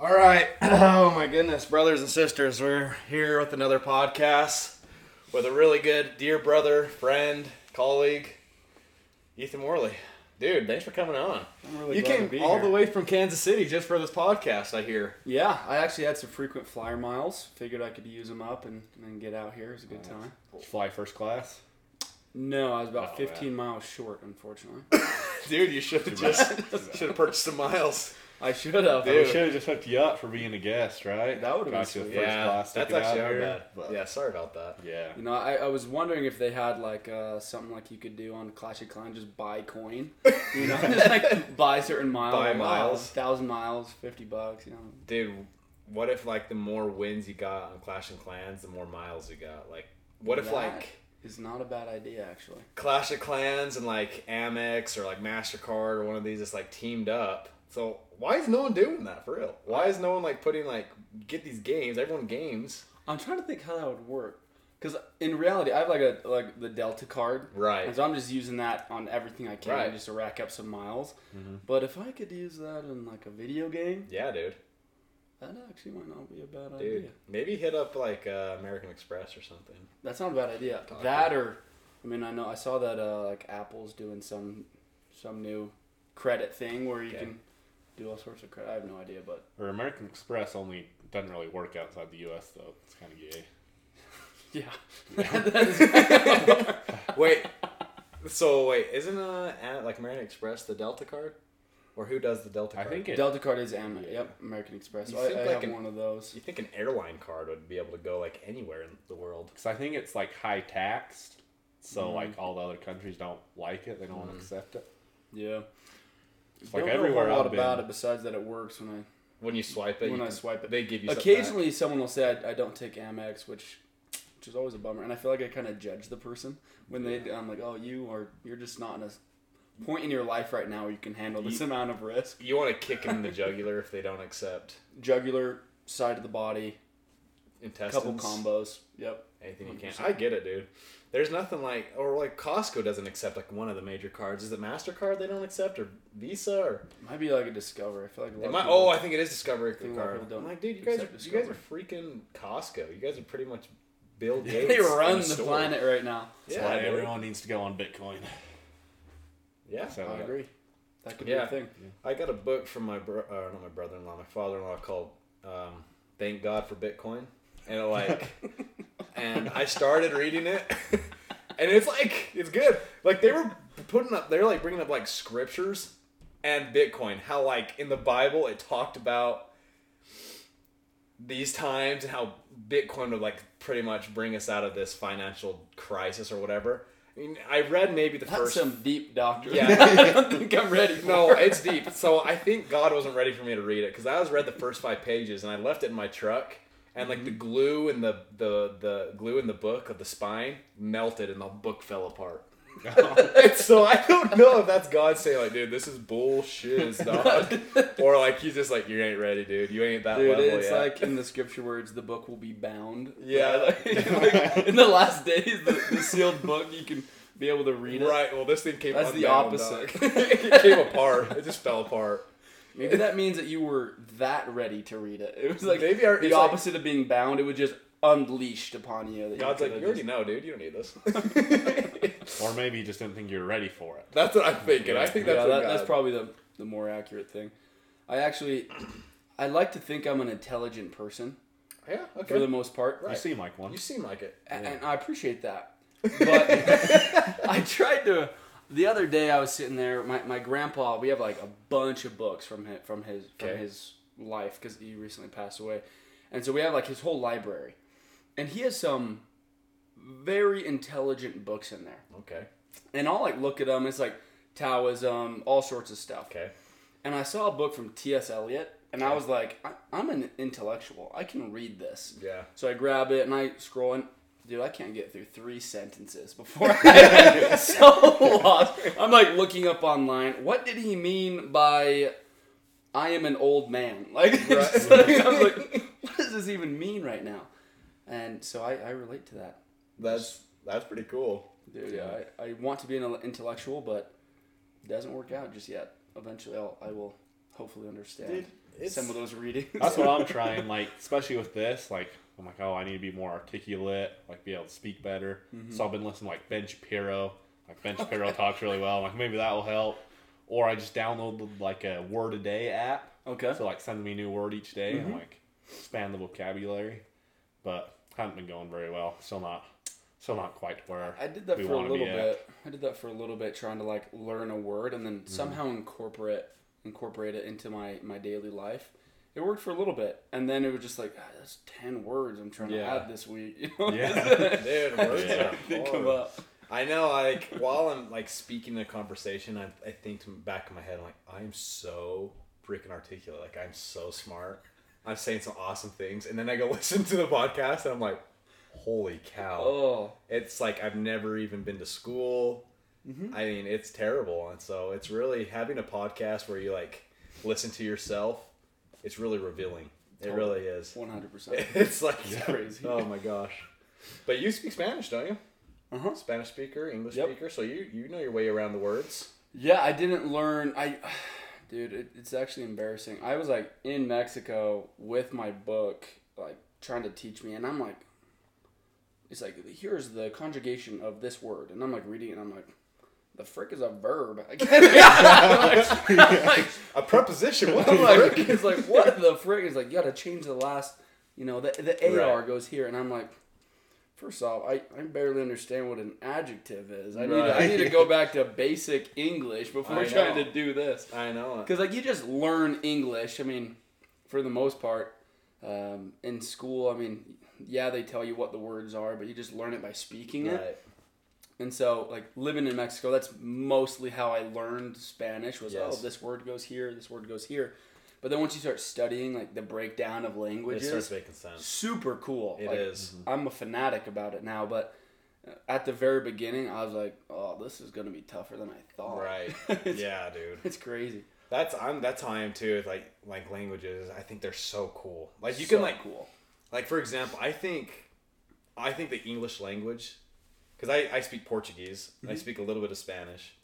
All right. Oh my goodness, brothers and sisters, we're here with another podcast with a really good dear brother, friend, colleague, Ethan Morley. Dude, thanks for coming on. I'm really you glad to came be all here. the way from Kansas City just for this podcast, I hear. Yeah, I actually had some frequent flyer miles. Figured I could use them up and, and get out here. It was a good time. Fly first class. No, I was about Oh, 15 miles short, unfortunately. Dude, you should have just should have purchased some miles. I should have. We should have just hooked you up for being a guest, right? That would've been Got you a sweet. first yeah, class that's actually our bad. but- Yeah, sorry about that. Yeah. You know, I, I was wondering if they had like uh, something like you could do on Clash of Clans, just buy coin. You know, just like buy certain miles. Buy miles. thousand miles, fifty bucks. You know, Dude, what if like the more wins you got on Clash and Clans, the more miles you got? Like, what if That like is not a bad idea actually. Clash of Clans and like Amex or like Mastercard or one of these just like teamed up? So why is no one doing that for real? Why is no one like putting like get these games? Everyone games, I'm trying to think how that would work. Because in reality, I have like a like the Delta card, right? and so I'm just using that on everything I can Right. just to rack up some miles. Mhm. But if I could use that in like a video game, Yeah, dude. that actually might not be a bad Dude, idea. maybe hit up like uh, American Express or something. That's not a bad idea. Talk that or, I mean, I know I saw that uh, like Apple's doing some some new credit thing where you Okay. can do all sorts of credit. I have no idea, but Or American Express only doesn't really work outside the U.S. though. It's kind of gay. yeah, That is- Wait, so wait, isn't uh like American Express the Delta card, or who does the Delta card? I card? think it. Delta card is Am. Yep, American Express. You So I, think I like have an- one of those. You think an airline card would be able to go like anywhere in the world? Cause I think it's like high taxed, so Mhm. like all the other countries don't like it. They don't want Mhm. to accept it. Yeah. It's like Don't everywhere know a lot I've about been. it besides that it works when I When you swipe it, when you I can- swipe it. they give you something Occasionally, someone will say I, I don't take Amex, which which is always a bummer, and I feel like I kind of judge the person when they. I'm like, oh, you are you're just not in a point in your life right now where you can handle this You- amount of risk. You want to kick them in the jugular if they don't accept Jugular, side of the body, intestines. couple combos. Yep. Anything you can. 100%. I get it, dude. There's nothing like, or like Costco doesn't accept like one of the major cards. Is it Mastercard they don't accept, or Visa, or Might be like a Discover. I feel like a lot of might, people- oh, I think it is Discovery think a card. I'm like, dude, you guys, are, you guys are freaking Costco. You guys are pretty much Bill Gates. they in run the store. planet right now. That's Yeah, why dude. everyone needs to go on Bitcoin. Yeah, So I uh, agree. That could Yeah. be a thing. I got a book from my bro- uh, not my brother-in-law, my father-in-law called um, "Thank God for Bitcoin," and like, and I started reading it, and it's like it's good. Like they were putting up, they're like bringing up like scriptures and Bitcoin. How like in the Bible it talked about these times and how Bitcoin would like pretty much bring us out of this financial crisis or whatever. I mean, I read maybe the That's first some deep doctor. Yeah. I don't think I'm ready. No, it's deep. So I think God wasn't ready for me to read it because I was read the first five pages and I left it in my truck and like the mm-hmm. glue in the the the glue in the book of the spine melted and the book fell apart. and so I don't know if that's God saying like, dude, this is bullshit, dog, or like he's just like, you ain't ready, dude. You ain't that Dude, level it's yet. like in the scripture words, the book will be bound. Yeah. like, like, in the last days, the, the sealed book, you can be able to read it. right. Well, this thing came. That's the unbound, opposite. it came apart. It just fell apart. Maybe that means that you were that ready to read it. It was like Maybe our, the it's like- opposite of being bound. It was just unleashed upon you. that God's like, you already just- know, dude. You don't need this. or maybe you just didn't think you were ready for it. That's what I'm thinking. I think that's yeah, what that, that's probably the, the more accurate thing. I actually, I like to think I'm an intelligent person Yeah, okay. for the most part. Right. You seem like one. You seem like it. A- and I appreciate that. But I tried to. The other day, I was sitting there. My, my grandpa. We have like a bunch of books from his from his from his life because he recently passed away, and so we have like his whole library, and he has some very intelligent books in there. Okay. And I'll like look at them. It's like Taoism, all sorts of stuff. Okay. And I saw a book from T.S. Eliot, and I was like, I, I'm an intellectual. I can read this. Yeah. So I grab it and I scroll and dude, I can't get through three sentences before I'm so lost. I'm like looking up online. What did he mean by I am an old man? Like, just like, I was like, what does this even mean right now? And so I, I relate to that. That's that's pretty cool. Dude, yeah, I, I want to be an intellectual, but it doesn't work out just yet. Eventually, I'll, I will hopefully understand Dude, it's some of those readings. That's what I'm trying. Like, especially with this, like, I'm like, oh, I need to be more articulate, like, be able to speak better. Mm-hmm. So I've been listening to, like Ben Shapiro. Like Ben Shapiro talks really well. I'm like, maybe that will help. Or I just downloaded like a word a day app. okay. So like, send me a new word each day Mm-hmm. and like expand the vocabulary. But haven't been going very well. Still not, still not quite where I did that we for a little at. bit. I did that for a little bit, trying to like learn a word and Mm-hmm. then somehow incorporate incorporate it into my my daily life. It worked for a little bit, and then it was just like ah, that's ten words I'm trying to Yeah. add this week. You know? Yeah. Dude, words Yeah. they come up. I know, like while I'm like speaking in a conversation, I, I think to the back of my head, I'm like, I'm so freaking articulate. Like I'm so smart. I'm saying some awesome things, and then I go listen to the podcast, and I'm like, holy cow! Oh, It's like I've never even been to school. Mm-hmm. I mean, it's terrible, and so it's really having a podcast where you like listen to yourself. It's really revealing. It Totally. really is. one hundred percent. It's like It's crazy. Oh my gosh! But you speak Spanish, don't you? Uh huh. Spanish speaker, English Yep. speaker, so you you know your way around the words. Yeah, I didn't learn. I, dude, it, it's actually embarrassing. I was like in Mexico with my book, like trying to teach me, and I'm like, it's like here's the conjugation of this word, and I'm like reading it, and I'm like, the frick is a verb. I can't. Like, I'm like, A preposition. What the I'm like, frick? it's like what the frick? It's like you got to change the last, you know, the the AR Right. goes here, and I'm like. First off, I, I barely understand what an adjective is. I need, to, I need to go back to basic English before I trying to do this. I know. Because like you just learn English. I mean, for the most part, um, in school. I mean, yeah, they tell you what the words are, but you just learn it by speaking it. And so, like living in Mexico, that's mostly how I learned Spanish. Was oh, Yes. oh, this word goes here, this word goes here. But then once you start studying like the breakdown of It languages, starts making sense. super cool. It Like, is. I'm a fanatic about it now, but uh, at the very beginning, I was like, "Oh, this is gonna be tougher than I thought." Right. Yeah, dude. it's crazy. That's I'm that's how I am too. with, Like like languages, I think they're so cool. Like you So can like cool. like for example, I think I think the English language because I I speak Portuguese, Mm-hmm. I speak a little bit of Spanish,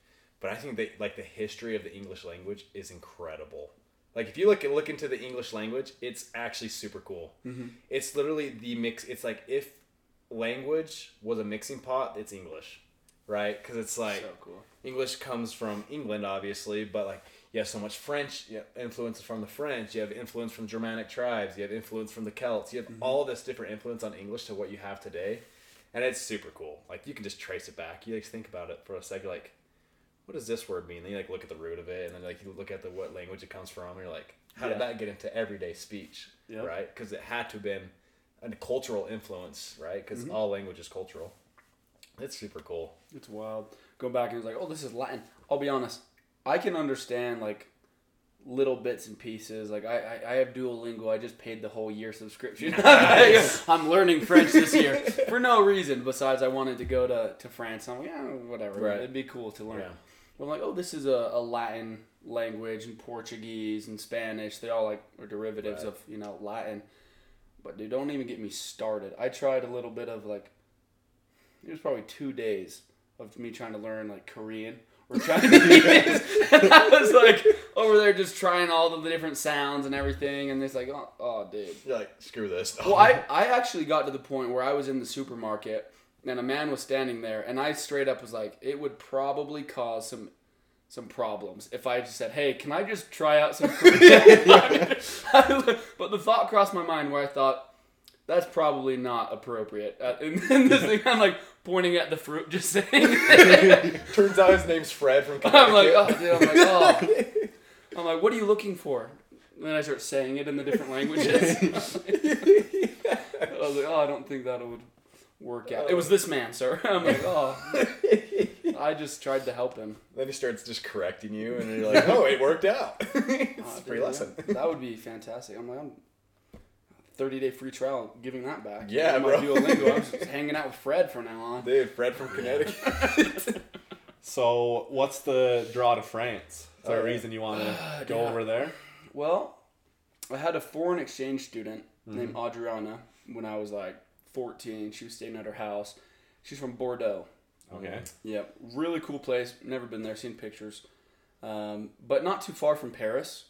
but I think that like the history of the English language is incredible. Like if you look look into the English language, it's actually super cool. Mm-hmm. It's literally the mix. It's like if language was a mixing pot, it's English, right? Because it's like so cool. English comes from England, obviously, but like you have so much French you have influence from the French. You have influence from Germanic tribes. You have influence from the Celts. You have all this different influence on English to what you have today, and it's super cool. Like you can just trace it back. You like think about it for a second, like what does this word mean? Then you like look at the root of it, and then like you look at the what language it comes from. And you're like, how Yeah. did that get into everyday speech? Yep. Right? Because it had to have been a cultural influence, right? Because Mm-hmm. all language is cultural. It's super cool. It's wild. Go back and it's like, oh, this is Latin. I'll be honest, I can understand like little bits and pieces. Like I, I, I have Duolingo. I just paid the whole year subscription. Nice. I'm learning French this year for no reason besides I wanted to go to, to France. I'm like, yeah, whatever. Right. It'd be cool to learn. Yeah. I'm like, oh, this is a, a Latin language and Portuguese and Spanish. They all like are derivatives Right. of you know Latin. But dude, don't even get me started. I tried a little bit of like, it was probably two days of me trying to learn like Korean or Chinese, and I was like over there just trying all of the different sounds and everything, and it's like, oh, oh dude. You're like, screw this. Well, I, I actually got to the point where I was in the supermarket and a man was standing there, and I straight up was like, it would probably cause some some problems if I just said, hey, can I just try out some but the thought crossed my mind where I thought, that's probably not appropriate. Uh, and then this thing, I'm like pointing at the fruit, just saying. Turns out his name's Fred from I'm like, oh, dude, I'm like, oh. I'm like, what are you looking for? And then I start saying it in the different languages. I was like, oh, I don't think that would work out. It was oh. this man, sir. I'm like, oh. I just tried to help him. Then he starts just correcting you, and you're like, oh, it worked out. it's Oh, a free dude, lesson. yeah. That would be fantastic. I'm like, I'm 30 day free trial, giving that back. Yeah, I'm bro. on Duolingo. I'm just hanging out with Fred from now on. Dude, Fred from Connecticut. So, what's the draw to France? Is there Oh, a reason you want to go yeah. over there? Well, I had a foreign exchange student Mm-hmm. named Adriana when I was like 14. She was staying at her house. She's from Bordeaux. Okay. Yeah, really cool place. Never been there. Seen pictures, um, but not too far from Paris.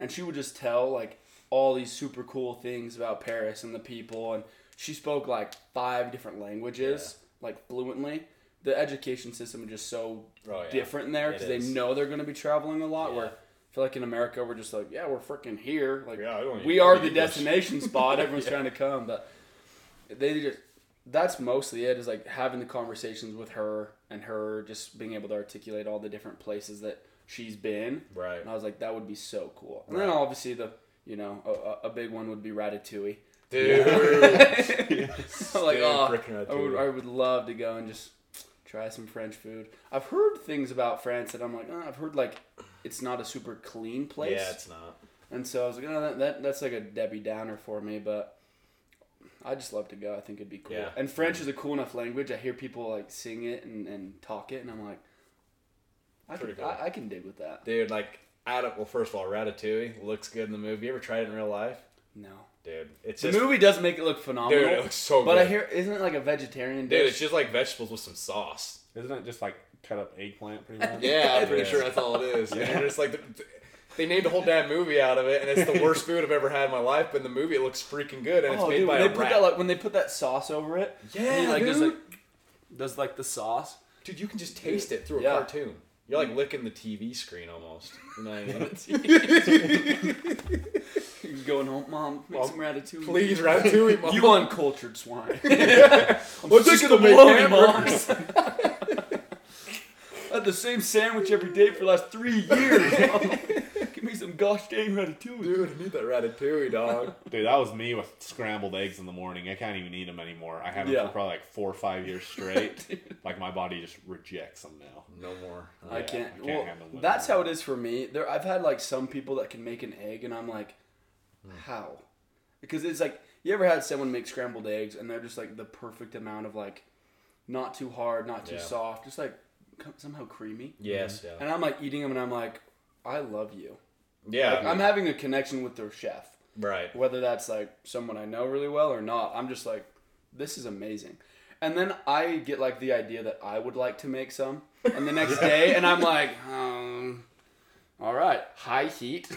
and she would just tell like all these super cool things about Paris and the people, and she spoke like five different languages like fluently. The education system is just so Oh, yeah. different there because they know they're going to be traveling a lot. Where I feel like in America we're just like, yeah, we're freaking here. Like Yeah, we are the destination spot. Everyone's trying to come, but they just that's mostly it. Is like having the conversations with her and her just being able to articulate all the different places that she's been. Right. And I was like, that would be so cool. And then obviously the you know a, a- big one would be Ratatouille. Dude. like oh, I would, I would love to go and just try some French food. I've heard things about France that I'm like, oh, I've heard like it's not a super clean place. Yeah, it's not. And so I was like, oh, that, that that's like a Debbie Downer for me, but I just love to go. I think it'd be cool. Yeah. And French is a cool enough language. I hear people like sing it and, and talk it, and I'm like, I can, cool. I, I can dig with that. Dude, like, out of, well, first of all, Ratatouille looks good in the movie. You ever tried it in real life? No, Dude, it's the just. movie does make it look phenomenal. Dude, it looks so but good. I hear, isn't it like a vegetarian Dude, it's just like vegetables with some sauce. Isn't it just like cut up eggplant pretty much? Yeah, I'm pretty sure that's all it is. And it's like the, they named a whole damn movie out of it, and it's the worst food I've ever had in my life. But in the movie, it looks freaking good, and it's oh, made dude, by when a they put rat. that like when they put that sauce over it. yeah, and like dude. does like does like the sauce. dude, you can just taste it through a Yeah. cartoon. You're like licking the TV screen almost. You know what I mean? He's going home, mom. Make Mom, some ratatouille. Please, Ratatouille, mom. You uncultured swine. Let's sick just of the make bologna, hamburgers. I had the same sandwich every day for the last three years. Mom. Give me some gosh dang ratatouille. Dude, I need that Ratatouille, dog. Dude, that was me with scrambled eggs in the morning. I can't even eat them anymore. I had them Yeah. for probably like four or five years straight. like my body just rejects them now. No more. I Yeah, can't. I can't well, handle them that's anymore. how it is for me. There, I've had like some people that can make an egg, and I'm like. How? Because it's like you ever had someone make scrambled eggs, and they're just like the perfect amount of like, not too hard, not too Yeah. soft, just like co- somehow creamy. Yes, yeah. And I'm like eating them, and I'm like, I love you. Yeah, Like, I'm having a connection with their chef. right. whether that's like someone I know really well or not. I'm just like, this is amazing. And then I get like the idea that I would like to make some, and the next day, and I'm like, um, all right, high heat.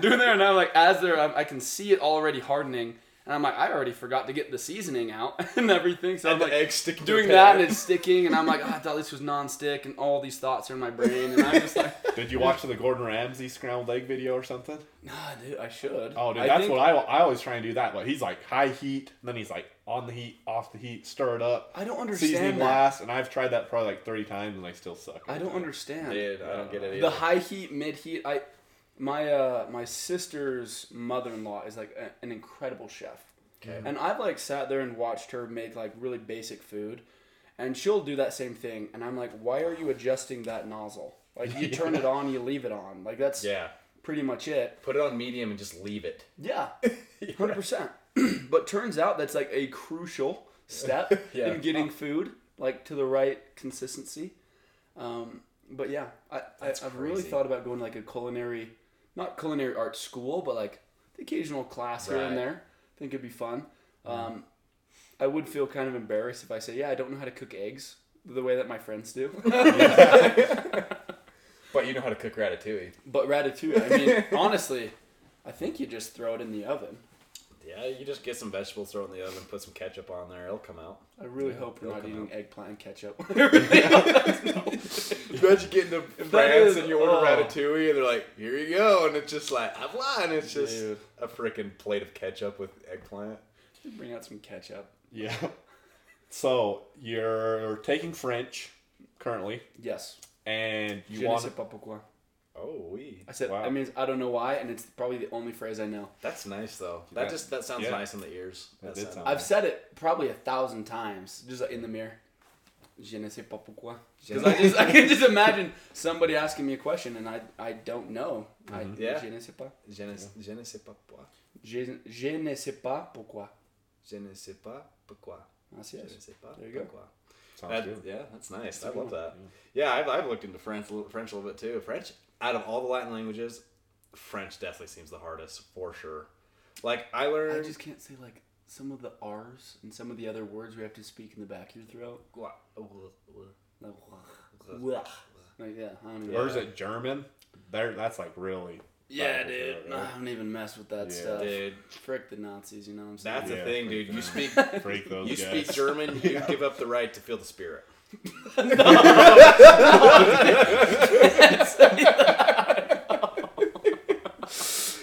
Doing there, and I'm like, as they're, I I can see it already hardening, and I'm like, I already forgot to get the seasoning out and everything, so I'm the like. egg sticking Doing that and it's sticking, and I'm like, oh, I thought this was non-stick, and all these thoughts are in my brain, and I'm just like, Did you watch the Gordon Ramsay scrambled egg video or something? nah, dude, I should. Oh, dude, I that's think- what I, I always try and do that. But he's like high heat, and then he's like on the heat, off the heat, stir it up, I don't seasoning understand that. last, and I've tried that probably like thirty times, and I still suck. I don't understand. Dude, I don't get it either. the high heat, mid heat. I my uh my sister's mother in law is like a, an incredible chef, Okay. and I've like sat there and watched her make like really basic food, and she'll do that same thing, and I'm like, why are you adjusting that nozzle? Like you turn it on, you leave it on. Like that's Yeah. pretty much it. Put it on medium and just leave it. Yeah, hundred percent. But turns out that's like a crucial step Yeah. in getting food like to the right consistency. Um, but yeah, I, I That's I've really thought about going to like a culinary, not culinary art school, but like the occasional class here and there. I think it'd be fun. Um, I would feel kind of embarrassed if I say, yeah, I don't know how to cook eggs the way that my friends do. But you know how to cook ratatouille. but ratatouille, I mean, honestly, I think you just throw it in the oven. Yeah, you just get some vegetables, throw it in the oven, put some ketchup on there. It'll come out. I really Yeah, hope we're not come eating eggplant and ketchup. Imagine getting to that France is- and you order oh. ratatouille and they're like, "Here you go," and it's just like, "I've lied." It's just Dude. a freaking plate of ketchup with eggplant. Bring out some ketchup. Yeah. So you're taking French currently, Yes. and you Je ne want sais pas pourquoi. Oh, we. I said, Wow. I mean, I don't know why, and it's probably the only phrase I know. That's nice though. That Yeah. just that sounds Yeah. nice in the ears. That That did sound I've nice. said it probably a thousand times, just in the mirror. Je ne sais pas pourquoi. Because I, just, I can just imagine somebody asking me a question and I, I don't know. I, mm-hmm. Yeah. Je ne sais pas. Je ne, je ne sais pas pourquoi. Je, je ne sais pas pourquoi. Je ne sais pas pourquoi. That's Je ne sais pas There you pourquoi. sounds That- yeah, that's nice. That's I a good love one. that. Yeah, I've, I've looked into French, French a little bit too. French, out of all the Latin languages, French definitely seems the hardest for sure. Like I learned, I just can't say like some of the R's and some of the other words we have to speak in the back of your throat. Like, like, yeah, I don't even Or is it German? There, that's like really. Yeah, dude. Belt, No, right? I don't even mess with that Yeah. stuff. Dude, Frick the Nazis, you know what I'm saying? that's the Yeah, thing, dude. You speak Freak those you guys. speak German, you give up the right to feel the spirit.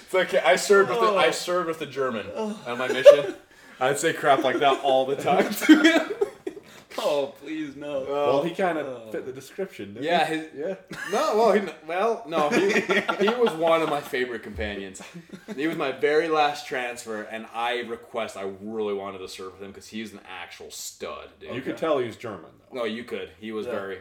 It's okay. I served with a, I oh. served with a German on my mission. I'd say crap like that all the time. oh, please no. Well, he oh, kind of fit the description. Didn't yeah, he? his, yeah. No, well, he, well, no, he, he was one of my favorite companions. He was my very last transfer, and I request I really wanted to serve with him because he was an actual stud, dude. You could tell he was German though. No, you could. He was Yeah. very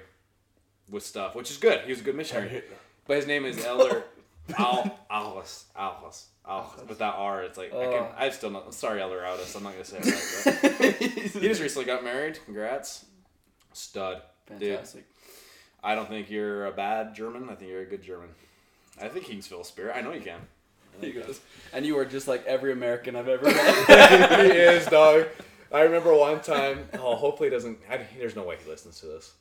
with stuff, which is good. He was a good missionary. But his name is Elder Al Alhas Alhas Oh, Alhas. With that R, it's like I can. Oh. I still not. Sorry, Elder Aldous. I'm not gonna say it he just recently got married. Congrats, stud. Dude, Fantastic. I don't think you're a bad German. I think you're a good German. I think he can feel spirit. I know you can. He goes, and you are just like every American I've ever met. he is, dog. I remember one time. Oh, hopefully he doesn't. I, there's no way he listens to this.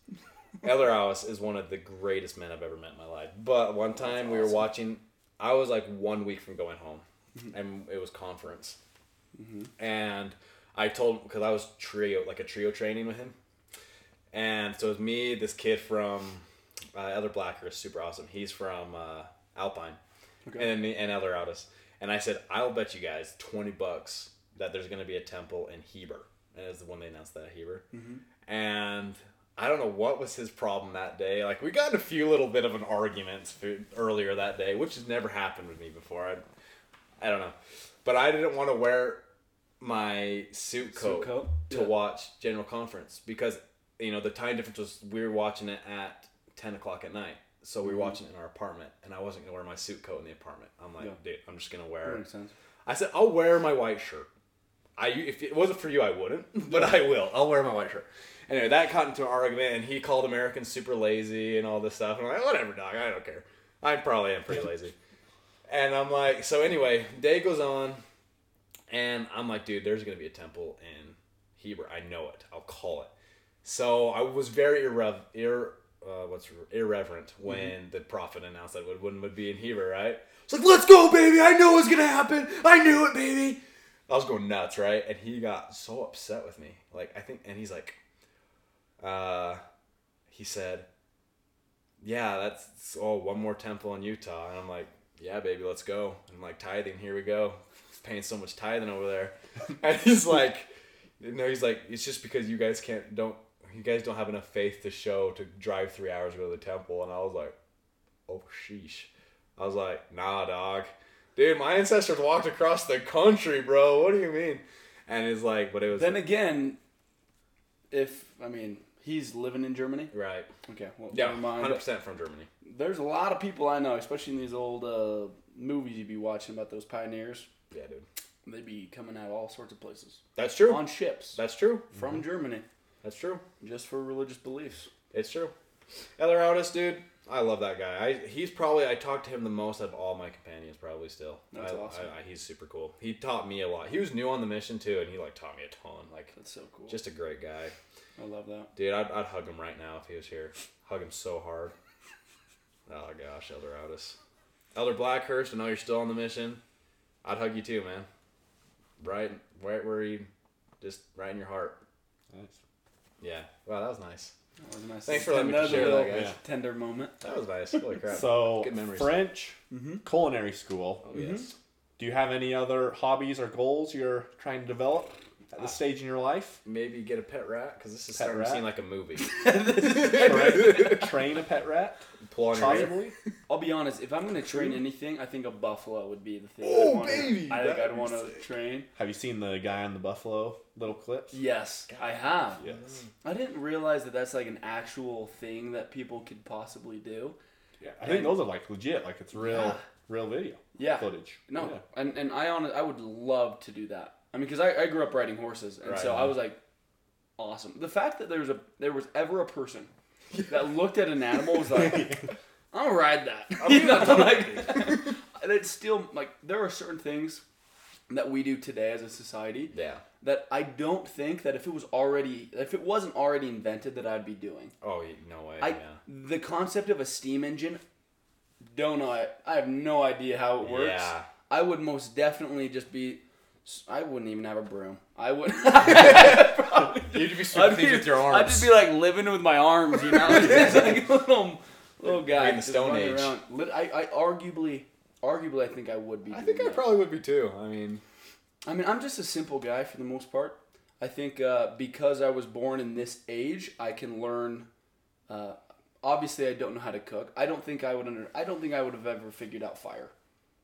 Alice is one of the greatest men I've ever met in my life. But one time we were watching. I was like one week from going home, and it was conference. And I told because I was trio like a trio training with him, and so it was me, this kid from uh, Elder Blackhurst, super awesome. He's from uh, Alpine, Okay. and then me and Elder Aldous. And I said, I'll bet you guys twenty bucks that there's going to be a temple in Heber, and it's the one they announced that Heber. And I don't know what was his problem that day. Like we got in a few little bit of an argument earlier that day, which has never happened with me before. I, I don't know, but I didn't want to wear my suit coat, coat? to Yeah. watch General Conference because you know the time difference was we were watching it at ten o'clock at night. So we were mm-hmm. watching it in our apartment, and I wasn't gonna wear my suit coat in the apartment. I'm like, Yeah. dude, I'm just gonna That wear. makes sense. I said, I'll wear my white shirt. I if it wasn't for you, I wouldn't, but I will. I'll wear my white shirt. Anyway, that got into an argument, and he called Americans super lazy and all this stuff. And I'm like, whatever, dog. I don't care. I probably am pretty lazy. and I'm like, so anyway, day goes on, and I'm like, dude, there's gonna be a temple in Heber. I know it. I'll call it. So I was very irrev- ir- uh, what's irreverent when the prophet announced that one would be in Heber, right? It's like, let's go, baby! I knew it was gonna happen. I knew it, baby. I was going nuts, right? And he got so upset with me. Like I think, and he's like, uh, he said, "Yeah, that's oh one more temple in Utah," and I'm like, "Yeah, baby, let's go." And I'm like, tithing, here we go. He's paying so much tithing over there, and he's like, you know, he's like, it's just because you guys can't don't you guys don't have enough faith to show to drive three hours to go to the temple, and I was like, oh sheesh. I was like, nah, dog. Dude, my ancestors walked across the country, bro. What do you mean? And he's like, but it was Then again, if I mean he's living in Germany. right. Okay, well, Yeah, never mind. hundred percent from Germany. There's a lot of people I know, especially in these old uh, movies you'd be watching about those pioneers. Yeah, dude. They be coming out of all sorts of places That's true. on ships That's true. from Germany That's true. just for religious beliefs. It's true. Elder Aldous, dude, I love that guy. I he's probably I talked to him the most of all my companions, probably still. That's I, awesome. I, I, he's super cool. He taught me a lot. He was new on the mission too, and he like taught me a ton. Like That's so cool. just a great guy, I love that. dude. I'd, I'd hug him right now if he was here. Hug him so hard. Oh gosh, Elder Aldous, Elder Blackhurst. I know you're still on the mission. I'd hug you too, man. Right, right where you, just right in your heart. Nice. Yeah. Wow, that was nice. That was nice. Thanks for letting me share that, little guys. Tender moment. That was nice. Holy crap. So Good memories. French Mm-hmm. culinary school. Oh yes. Do you have any other hobbies or goals you're trying to develop at this uh, stage in your life? Maybe get a pet rat because this is Pet starting rat? to seem like a movie. Train, train a pet rat, Pull on your ear. possibly. I'll be honest. If I'm gonna train anything, I think a buffalo would be the thing. Oh, I'd wanna- baby, I think that'd I'd be want to sick. train. Have you seen the guy on the buffalo little clips? Yes, I have. Yes. I didn't realize that that's like an actual thing that people could possibly do. Yeah, I think those are like legit. Like it's real, Yeah. real video Yeah. footage. No, Yeah. and and I on I would love to do that. I mean, because I, I grew up riding horses, and so Right. I was like, awesome. The fact that there was a there was ever a person that looked at an animal was like, I'll ride that. You know, like, and it's still like there are certain things that we do today as a society Yeah. that I don't think that if it was already if it wasn't already invented that I'd be doing. Oh no way. I yeah. the concept of a steam engine don't know. I, I have no idea how it works. Yeah. I would most definitely just be. I wouldn't even have a broom. I would. You'd be sweeping things with your arms. I'd just be like living with my arms, you know, just like a little little guy in the Stone Age. around. I, I arguably, arguably, I think I would be. I think I that. probably would be too. I mean, I mean, I'm just a simple guy for the most part. I think uh, because I was born in this age, I can learn. Uh, obviously, I don't know how to cook. I don't think I would under. I don't think I would have ever figured out fire,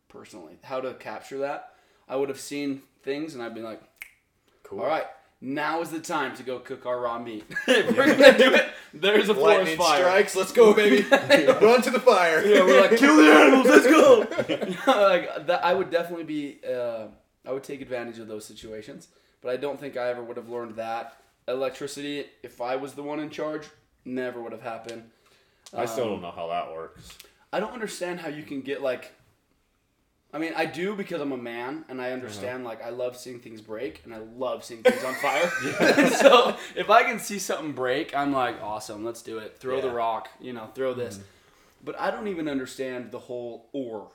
personally. How to capture that? I would have seen things, and I'd be like, cool. "All right, now is the time to go cook our raw meat. we're gonna do it, there's a forest Lightning fire." strikes. Let's go, baby. Run to the fire. Yeah, we're like, kill the animals, let's go. like that, I would definitely be. Uh, I would take advantage of those situations, but I don't think I ever would have learned that electricity. If I was the one in charge, never would have happened. I still Um, don't know how that works. I don't understand how you can get like. I mean, I do because I'm a man, and I understand. Uh-huh. Like, I love seeing things break, and I love seeing things on fire. so if I can see something break, I'm like, awesome, let's do it. Throw the Yeah. rock, you know, throw this. Mm-hmm. But I don't even understand the whole or,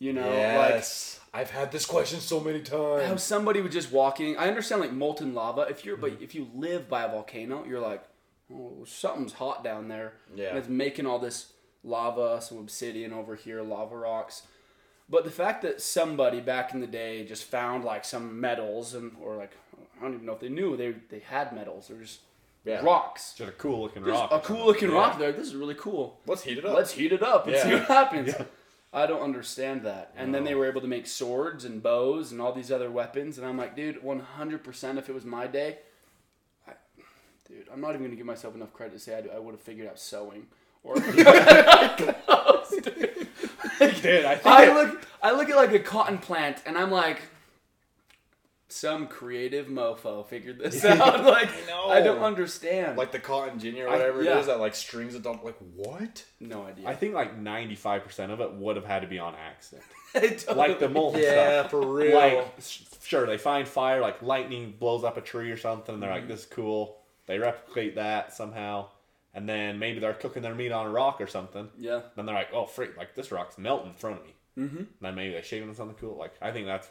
You know, yes. I've had this question so many like how times. somebody was just walking. I understand like molten lava. If you're, but mm-hmm. if you live by a volcano, you're like, oh, something's hot down there. Yeah. And it's making all this lava, some obsidian over here, lava rocks. But the fact that somebody back in the day just found like some metals and or like I don't even know if they knew they they had metals or just Yeah. rocks. Just a cool looking Just rock. a cool looking Yeah. rock there. This is really cool. Let's heat it up. Let's heat it up and see what happens. I don't understand that. And then they were able to make swords and bows and all these other weapons. And I'm like, dude, 100% if it was my day, I, dude, I'm not even going to give myself enough credit to say I, I would have figured out sewing. Or Dude, I think I look, I look at like a cotton plant and I'm like, some creative mofo figured this out. Like, know. I don't understand. like the cotton gin or I- whatever yeah. it is that like strings it up. Like what? no idea. I think like 95% of it would have had to be on accident. I don't- Like the molten Yeah, stuff. for real. Like, s- sure, they find fire, like lightning blows up a tree or something, and they're Mm-hmm. like, this is cool. They replicate that somehow. And then maybe they're cooking their meat on a rock or something. Yeah. Then they're like, oh, freak, like this rock's melting in front of me. Mm-hmm. Then maybe they shave on something cool. Like, I think that's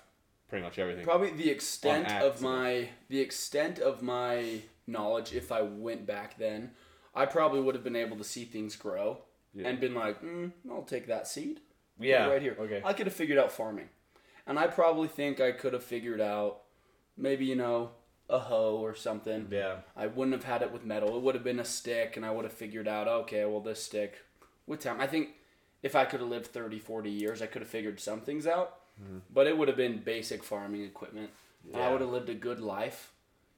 pretty much everything. Probably the extent of my the extent of my knowledge. If I went back then, I probably would have been able to see things grow Yeah. and been like, mm, "I'll take that seed." Yeah, right here. okay. I could have figured out farming, and I probably think I could have figured out maybe you know a hoe or something. Yeah. I wouldn't have had it with metal. It would have been a stick, and I would have figured out, okay, well, this stick, with time, I think if I could have lived 30, 40 years, I could have figured some things out. Hmm. But it would have been basic farming equipment. And I would have lived a good life.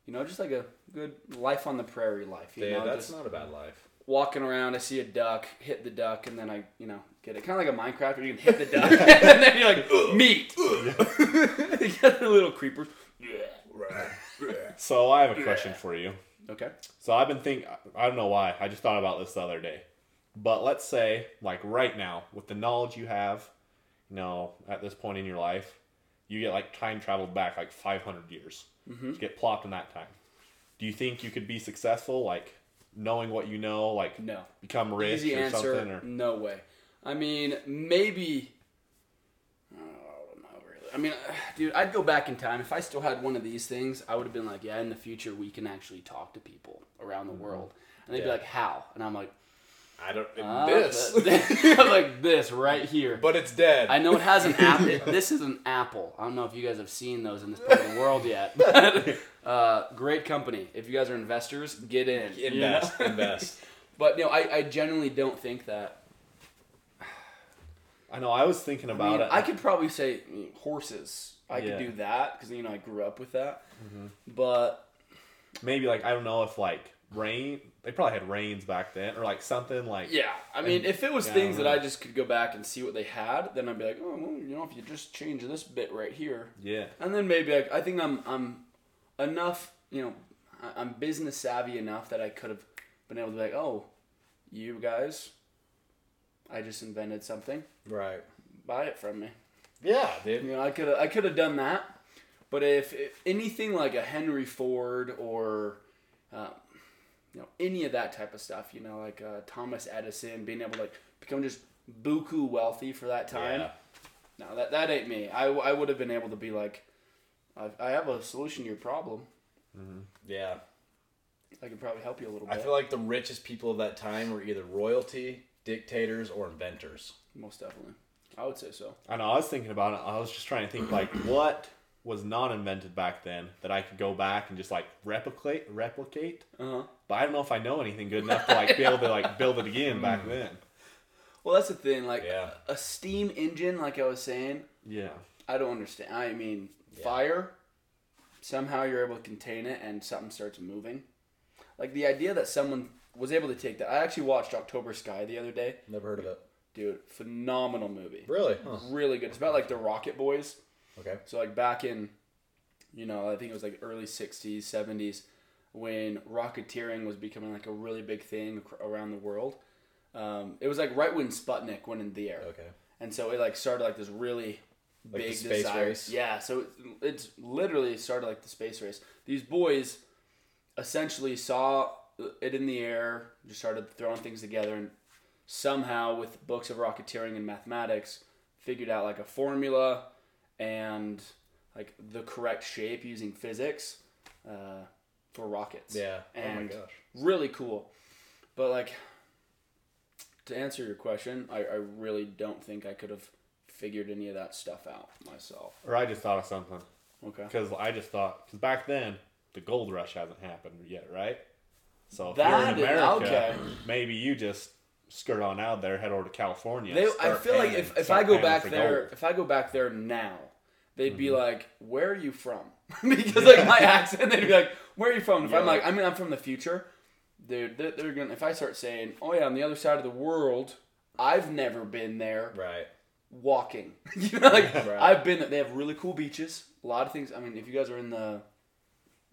You know, just like a good life on the prairie life. You Yeah, know, that's just not a bad life. walking around, I see a duck, hit the duck, and then I, you know, get it. Kind of like a Minecraft where you can hit the duck, and then you're like, meat. you got the little creepers. So I have a question for you. Okay. So I've been thinking, I don't know why, I just thought about this the other day. But let's say, like right now, with the knowledge you have, you know, at this point in your life, you get like time traveled back like 500 years. Mm-hmm. Get plopped in that time. Do you think you could be successful, like knowing what you know, like No. become rich Easy or answer. something? Or No way. I mean, maybe. I don't know, really. I mean, dude, I'd go back in time. If I still had one of these things, I would have been like, yeah, in the future, we can actually talk to people around the world. And they'd be like, how? And I'm like, I don't "Ah, this, like this right here. but it's dead. I know it has an apple. This is an apple. I don't know if you guys have seen those in this part of the world yet. But, uh, great company. If you guys are investors, get in. you know? invest, invest. But you know, I, I genuinely don't think that. I know I was thinking I, about mean, it. I could probably say horses. I Yeah. could do that because you know I grew up with that. Mm-hmm. But Maybe like I don't know if like rain. They probably had rains back then, or like something like yeah, I mean, if it was yeah, things don't that I just could go back and see what they had, then I'd be like, oh, well, you know, if you just change this bit right here, yeah. and then maybe I, I think I'm I'm enough, you know, I- I'm business savvy enough that I could have been able to be like, oh, you guys, I just invented something, Right. buy it from me. Yeah, dude. You know, I could have I could have done that, but if, if anything like a Henry Ford or, uh, you know, any of that type of stuff, you know, like uh, Thomas Edison being able to like become just buku wealthy for that time. Yeah. No, that that ain't me. I, I would have been able to be like, I, I have a solution to your problem. Yeah. I could probably help you a little bit. I feel like the richest people of that time were either royalty, dictators, or inventors. most definitely. I would say so. I know. I was thinking about it. I was just trying to think like what was not invented back then that I could go back and just like replicate, replicate. Uh huh. But I don't know if I know anything good enough to like be able to like build it again back then. Well, that's the thing. Like Yeah. a steam engine, like I was saying, Yeah. I don't understand. I mean, Yeah. fire. Somehow you're able to contain it, and something starts moving. Like the idea that someone was able to take that. I actually watched October Sky the other day, Never heard of it. dude. Phenomenal movie. Really? Huh. Really good. It's about like the Rocket Boys. Okay. So like back in, you know, I think it was like early '60s, '70s, when rocketeering was becoming like a really big thing around the world. Um, it was like right when Sputnik went in the air, Okay. and so it like started like this really Like big space desire. race? Yeah, so it, it's literally started like the space race. These boys essentially saw it in the air, just started throwing things together, and somehow with books of rocketeering and mathematics, figured out like a formula and like the correct shape using physics uh, for rockets. Yeah. oh my gosh. really cool. But like to answer your question, I, I really don't think I could have figured any of that stuff out myself. Or I just thought of something Okay. because I just thought because back then the gold rush hasn't happened yet, right? So if That you're in is- America, okay. maybe you just skirt on out there, head over to California. They, I feel like if, if I go back there, gold. Mm-hmm. if I go back there now, they'd be like, "Where are you from?" because like my accent, they'd be like, "Where are you from?" If I'm like, I mean, I'm from the future. Dude, they're, they're gonna. If I start saying, "Oh yeah, on the other side of the world," I've never been there. Right. Walking, you know, like Right. I've been. there. They have really cool beaches. A lot of things. I mean, if you guys are in the,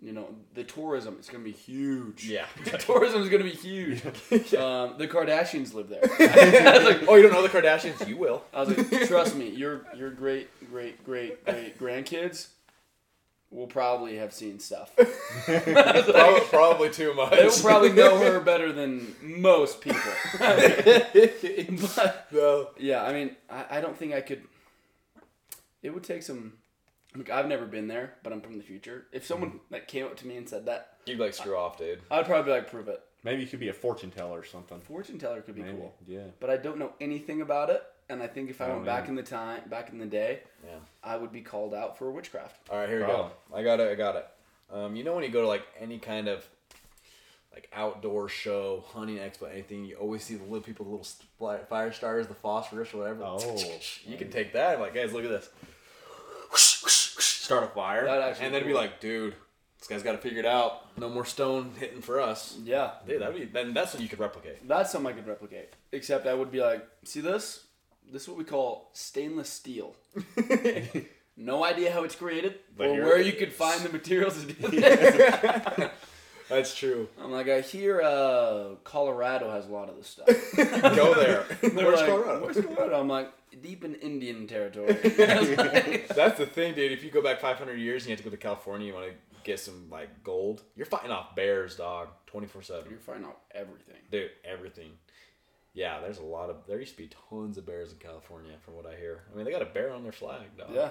you know, the tourism, is gonna be huge. Yeah. The tourism is gonna be huge. um, the Kardashians live there. I was like, oh, you don't know the Kardashians? You will. I was like, trust me, your your great great great great grandkids will probably have seen stuff. probably, probably too much. They will probably know her better than most people. but no. yeah, I mean, I, I don't think I could. It would take some. Like, I've never been there, but I'm from the future. If someone like came up to me and said that, You'd be like, screw off, dude. I'd probably be like, prove it. maybe you could be a fortune teller or something. Fortune teller could be Maybe. cool, Yeah. but I don't know anything about it. And I think if I Oh, went back man. in the time, back in the day, Yeah. I would be called out for witchcraft. All right, here we go. I got it. I got it. Um, you know when you go to like any kind of like outdoor show, hunting expo, anything, you always see the little people, the little st- fire stars, the phosphorus, or whatever. Oh. you can take that. I'm like, guys, look at this. Start a fire, and then be be like, dude, this guy's got to figure it out. No more stone hitting for us. Yeah, Dude, that'd be then. That's what you could replicate. That's something I could replicate. Except I would be like, see this? This is what we call stainless steel. no idea how it's created But or where you could find the materials to do this. That's true. I'm like, I hear uh, Colorado has a lot of this stuff. Go there. Where's like, Colorado? Where's Colorado? I'm like, deep in Indian territory. That's the thing, dude. If you go back 500 years and you have to go to California, you want to get some like gold. You're fighting off bears, dog, 24 seven. You're fighting off everything. Dude, everything. Yeah, there's a lot of. There used to be tons of bears in California, from what I hear. I mean, they got a bear on their flag, dog. Yeah.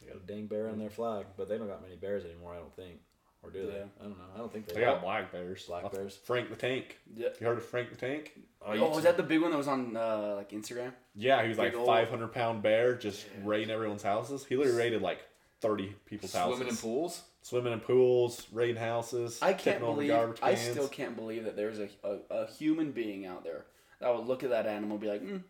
They got a dang bear on their flag, but they don't got many bears anymore. I don't think, or do they? I don't know. I don't think they. They got black bears. Black bears. Frank the Tank. Yeah. You heard of Frank the Tank? Oh, Oh, was that the big one that was on uh, like Instagram? Yeah, he was like Big old- 500 pound bear, just raiding everyone's houses. He literally raided like 30 people's houses. swimming in pools? Swimming in pools, raiding houses. I can't tipping over believe. garbage I cans. still can't believe that there's a, a, a human being out there that would look at that animal and be like, mm,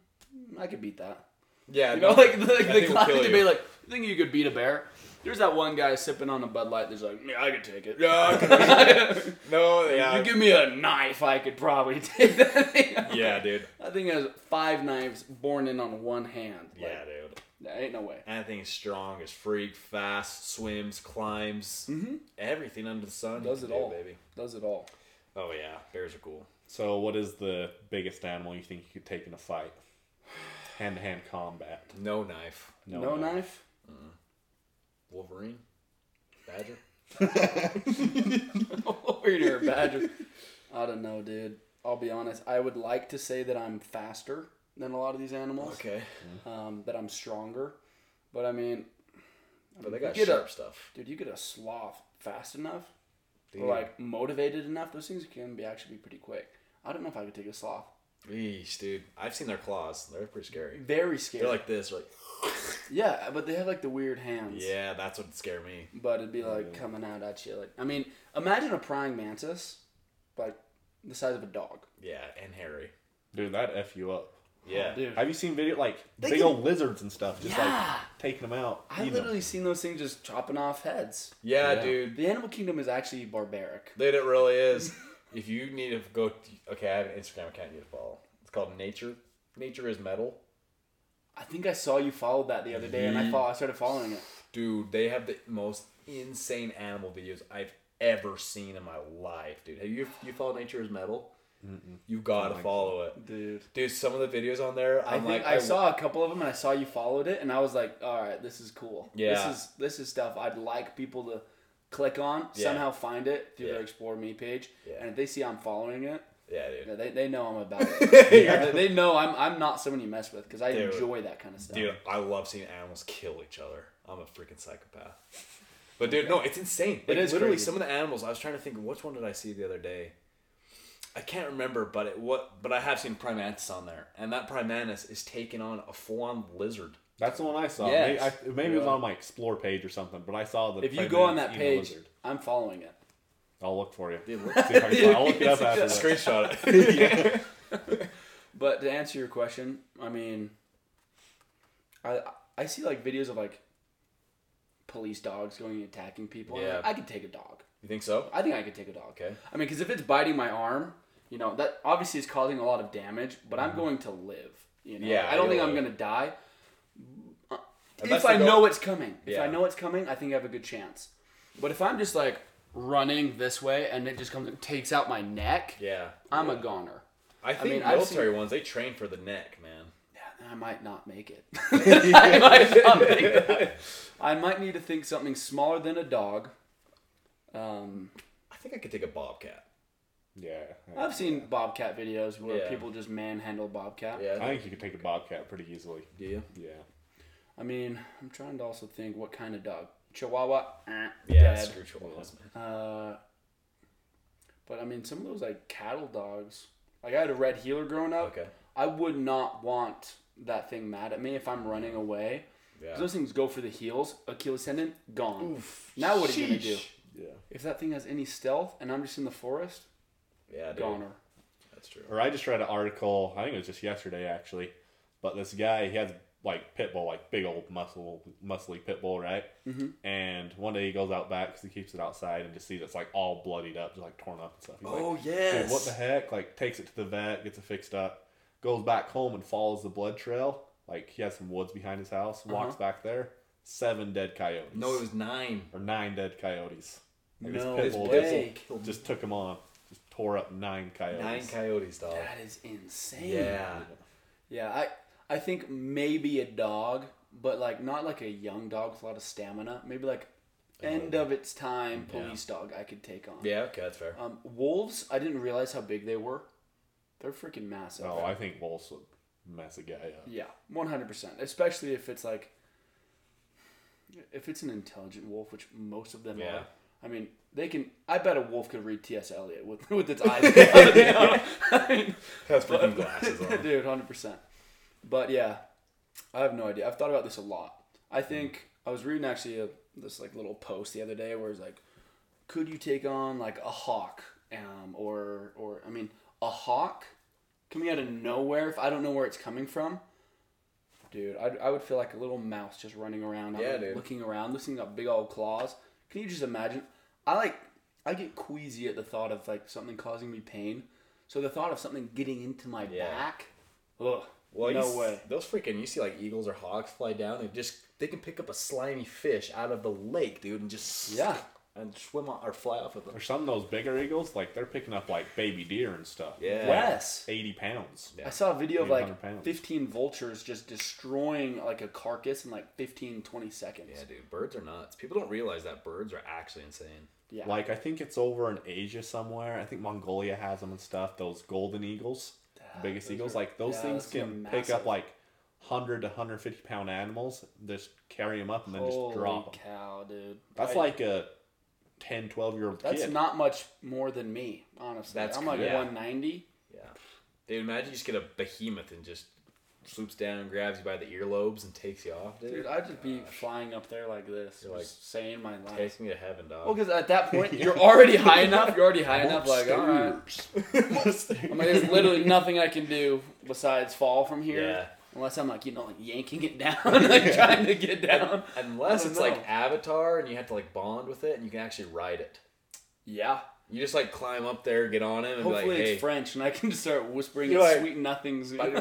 I could beat that. Yeah, You know, like the, that the thing will classic you. debate, like, you think you could beat a bear? There's that one guy sipping on a Bud Light. There's like, yeah, I could take it. Yeah, no, yeah, You give me a knife, I could probably take that thing. yeah, dude. That thing has five knives born in on one hand. Like, Yeah, dude. There ain't no way. That thing is strong as freak, fast, swims, climbs, Mm-hmm. everything under the sun. Does it do, all. baby. Does it all. Oh yeah, bears are cool. So, what is the biggest animal you think you could take in a fight? Hand to hand combat. No knife. No, knife? Wolverine, badger. Warrior or badger. I don't know, dude. I'll be honest. I would like to say that I'm faster than a lot of these animals. Okay. Um, that I'm stronger, but I mean, But they got get a- sharp stuff. dude, you get a sloth fast enough Dude. or like motivated enough. Those things can be actually be pretty quick. I don't know if I could take a sloth. Eesh, dude. I've seen their claws. They're pretty scary. Very scary. They're like this, like yeah, but they have like the weird hands. yeah, that's what scare me. But it'd be like coming out at you. Like I mean, imagine a praying mantis, like the size of a dog. Yeah, and hairy. Dude, that f you up. Yeah, oh, Dude, Have you seen video like They big can- old lizards and stuff, just Yeah. like taking them out? I eating 'em? literally seen those things just chopping off heads. yeah, Yeah. dude. The animal kingdom is actually barbaric. Dude, it really is. if you need to go, okay, I have an Instagram account you need to follow. It's called Nature. Nature is Metal. I think I saw you followed that the other day, and I Ye- follow, I started following it. Dude, they have the most insane animal videos I've ever seen in my life, dude. Have you you follow Nature is Metal? You gotta like follow it, Dude, dude. Some of the videos on there, I I'm think like, I, saw a couple of them, and I saw you followed it, and I was like, "All right, this is cool. Yeah. this is this is stuff I'd like people to click on, Yeah. somehow find it through Yeah. their Explore Me page, Yeah. and if they see I'm following it, yeah, dude. yeah, they, they know I'm about it. Yeah. they, they know I'm I'm not someone you mess with because I Dude. enjoy that kind of stuff. Dude, I love seeing animals kill each other. I'm a freaking psychopath. But dude, no, it's insane. Like, It is literally crazy. some of the animals. I was trying to think, which one did I see the other day? I can't remember, but it what? But I have seen praying mantis on there, and that praying mantis is taking on a full-on lizard. That's the one I saw. Yeah. Maybe, I, maybe it was Yeah. on my explore page or something, but I saw the. if you go on that page. I'm following it. I'll look for you. Dude, See if I can, I'll look it up after this. Screenshot it. But to answer your question, I mean, I I see like videos of like police dogs going and attacking people. Yeah. like, I could take a dog. you think so? I think I could take a dog. Okay. I mean, because if it's biting my arm, you know that obviously is causing a lot of damage. But I'm going to live. You know, Mm-hmm. Yeah, I don't think I'm gonna die. That's if I know it's coming, if I know it's coming, I think I have a good chance. But if I'm just like running this way and it just comes and takes out my neck, Yeah. I'm yeah. a goner. I think mean, I've military ones they train for the neck, man. Yeah, I might not make it. I might not make it. I might need to think something smaller than a dog. Um, I think I could take a bobcat. Yeah. I've seen bobcat videos where Yeah. people just manhandle bobcat. Yeah. I think you could take a bobcat pretty easily. Do you? Yeah. I mean, I'm trying to also think what kind of dog. Chihuahua. eh, Yeah. dead. Screw chihuahuas, man. Uh, but I mean, some of those like cattle dogs. Like I had a red heeler growing up. Okay. I would not want that thing mad at me if I'm running away. Yeah. Those things go for the heels. Achilles tendon gone. Now what are you gonna do? Yeah. If that thing has any stealth and I'm just in the forest, Yeah, dude. goner. That's true. Or I just read an article. I think it was just yesterday actually, but this guy he has like pit bull, like big old muscle, muscly pit bull, right? Mm-hmm. And one day he goes out back because he keeps it outside and just sees it's like all bloodied up, just like torn up and stuff. He's Oh like, yes. Dude, what the heck? Like takes it to the vet, gets it fixed up, goes back home and follows the blood trail. Like he has some woods behind his house, walks back there, seven dead coyotes. No, it was nine. or nine dead coyotes. Like No this pit bull way. just, just took him on, just tore up nine coyotes. Nine coyotes, dog. That is insane. Yeah. Yeah, I I think maybe a dog, but like not like a young dog with a lot of stamina. Maybe like end of its time police dog I could take on. Yeah, okay, that's fair. Um, wolves, I didn't realize how big they were. They're freaking massive. Oh, I think wolves would mess a guy up. Yeah, one hundred percent. Especially if it's like, if it's an intelligent wolf, which most of them Yeah. are. I mean, they can. I bet a wolf could read T.S. Eliot with with its eyes. closed, you know? I mean, Has freaking glasses on. dude, hundred percent. But yeah, I have no idea. I've thought about this a lot. I think I was reading actually a, this like little post the other day where it's like, could you take on like a hawk, um, or or I mean a hawk coming out of nowhere if I don't know where it's coming from. Dude, I, I would feel like a little mouse just running around, Yeah, dude. looking around. This up big old claws. Can you just imagine? I like, I get queasy at the thought of like something causing me pain. So the thought of something getting into my Yeah. back, ugh, Well, no s- way. Those freaking you see like eagles or hawks fly down. They just they can pick up a slimy fish out of the lake, dude, and just Yeah. and swim on, or fly off of them. Or some of those bigger eagles, like they're picking up like baby deer and stuff. Yeah. Yes. Eighty pounds. Yeah. I saw a video of like pounds. 15 vultures just destroying like a carcass in like 15, 20 seconds. Yeah, dude, birds are nuts. People don't realize that birds are actually insane. Yeah. Like I think it's over in Asia somewhere. I think Mongolia has them and stuff. Those golden eagles. The biggest eagles. Like those yeah, things those can pick up like 100 to 150 pound animals, just carry them up and then Holy just drop them. cow, dude. That's I- like a 10, 12 year old That's kid. not much more than me, honestly. That's I'm like cool. Yeah. 190. Yeah. Dude, imagine you just get a behemoth and just swoops down and grabs you by the earlobes and takes you off, dude. Dude, I'd just be flying up there like this, You're just saying my lines. Take me to heaven, dog. Well, because at that point you're already high enough. You're already high enough. Like, all right. I'm like, there's literally nothing I can do besides fall from here, Yeah. unless I'm like, you know, like yanking it down, like trying to get down. Unless I it's like. Avatar and you have to like bond with it and you can actually ride it. Yeah. You just like climb up there, get on him, and Hopefully be like, it's hey. French, and I can just start whispering You're its like- sweet nothings. Yeah.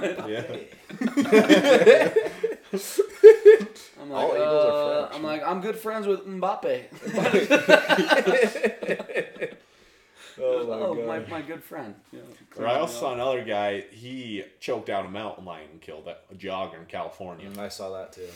I'm All like, eagles are uh, French. I'm like, I'm good friends with Mbappe. oh my oh, god. my, my good friend. Yeah, Or I also saw another guy, he choked out a mountain lion and killed a a jogger in California. Mm, I saw that too.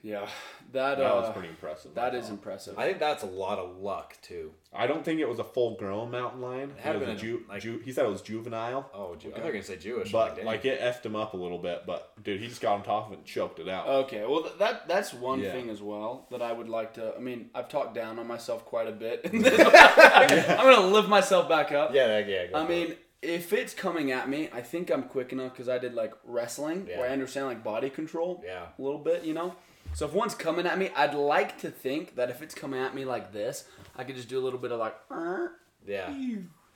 Yeah, that, That uh, was pretty impressive. that I is thought. impressive. I think that's a lot of luck too. I don't think it was a full grown mountain lion. It had It been a a- ju- like- ju- he said it was juvenile. Oh, Jew- I thought you were gonna say Jewish. But dang. like it effed him up a little bit, but dude, he just got on top of it and choked it out. Okay, well th- that that's one Yeah. thing as well that I would like to. I mean, I've talked down on myself quite a bit. I'm gonna lift myself back up. yeah, yeah. go I for it. mean, if it's coming at me, I think I'm quick enough because I did like wrestling, Yeah. where I understand like body control yeah, a little bit, you know. So if one's coming at me, I'd like to think that if it's coming at me like this, I could just do a little bit of like, "Er," yeah.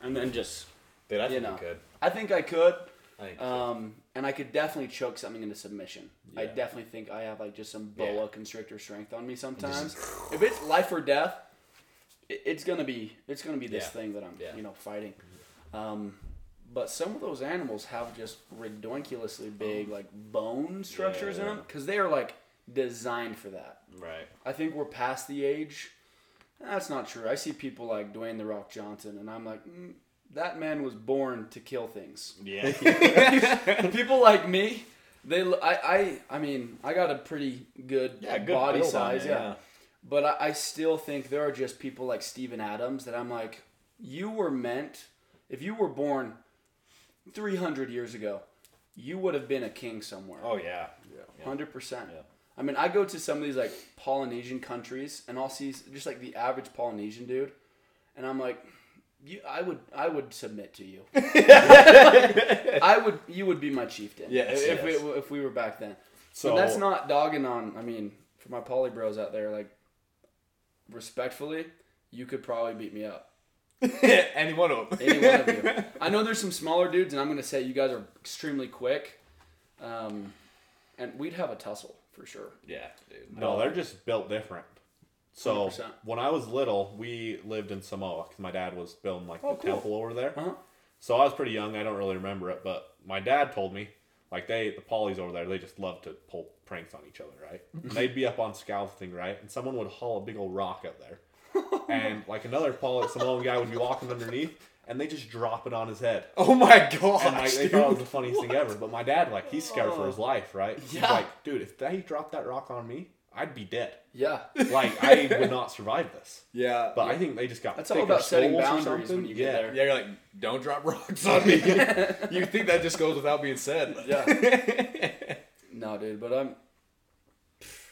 and then just. Dude, I You think know. you could. I think I could. I think. Um, and I could definitely choke something into submission. I Yeah. definitely think I have like just some boa Yeah. constrictor strength on me sometimes. if it's life or death, it, it's gonna be it's gonna be this Yeah. thing that I'm Yeah. you know fighting. Um, but some of those animals have just ridiculously big like bone structures in Yeah. them because they are like designed for that. right. I think we're past the age. That's not true. I see people like Dwayne the Rock Johnson, and I'm like, mm, that man was born to kill things Yeah. people like me, they I, I I mean I got a pretty good, yeah. Good body size, it, yeah. But I, I still think there are just people like Steven Adams that I'm like, you were meant, if you were born 300 years ago, you would have been a king somewhere. Oh yeah. Hundred percent. Yeah. I mean, I go to some of these like Polynesian countries, and I'll see just like the average Polynesian dude, and I'm like, you, I would, I would submit to you. I would, you would be my chieftain. Yes, if, yes. we, if we were back then. So So that's not dogging on. I mean, for my poly bros out there, like, respectfully, you could probably beat me up. Any one of them. Any one of you. I know there's some smaller dudes, and I'm gonna say you guys are extremely quick, um, and we'd have a tussle for sure. Yeah, dude. No, they're just built different. So 100%. when I was little, we lived in Samoa because my dad was building like Oh, the cool. temple over there. Uh-huh. So I was pretty young. I don't really remember it, but my dad told me like they the polys over there they just love to pull pranks on each other, right? And they'd be up on scaffolding, right? And someone would haul a big old rock out there, and like another poly Samoan guy would be walking underneath, and they just drop it on his head. Oh my god. And like they thought it was the funniest thing ever. But my dad, like, he's scared for his oh. life, right? He's Yeah. like, dude, if they dropped that rock on me, I'd be dead. Yeah, Like, I would not survive this. yeah. But I think they just got That's all about setting boundaries when something. you get yeah. there. yeah, you're like, don't drop rocks on me. you think that just goes without being said? yeah. no, dude, but I'm.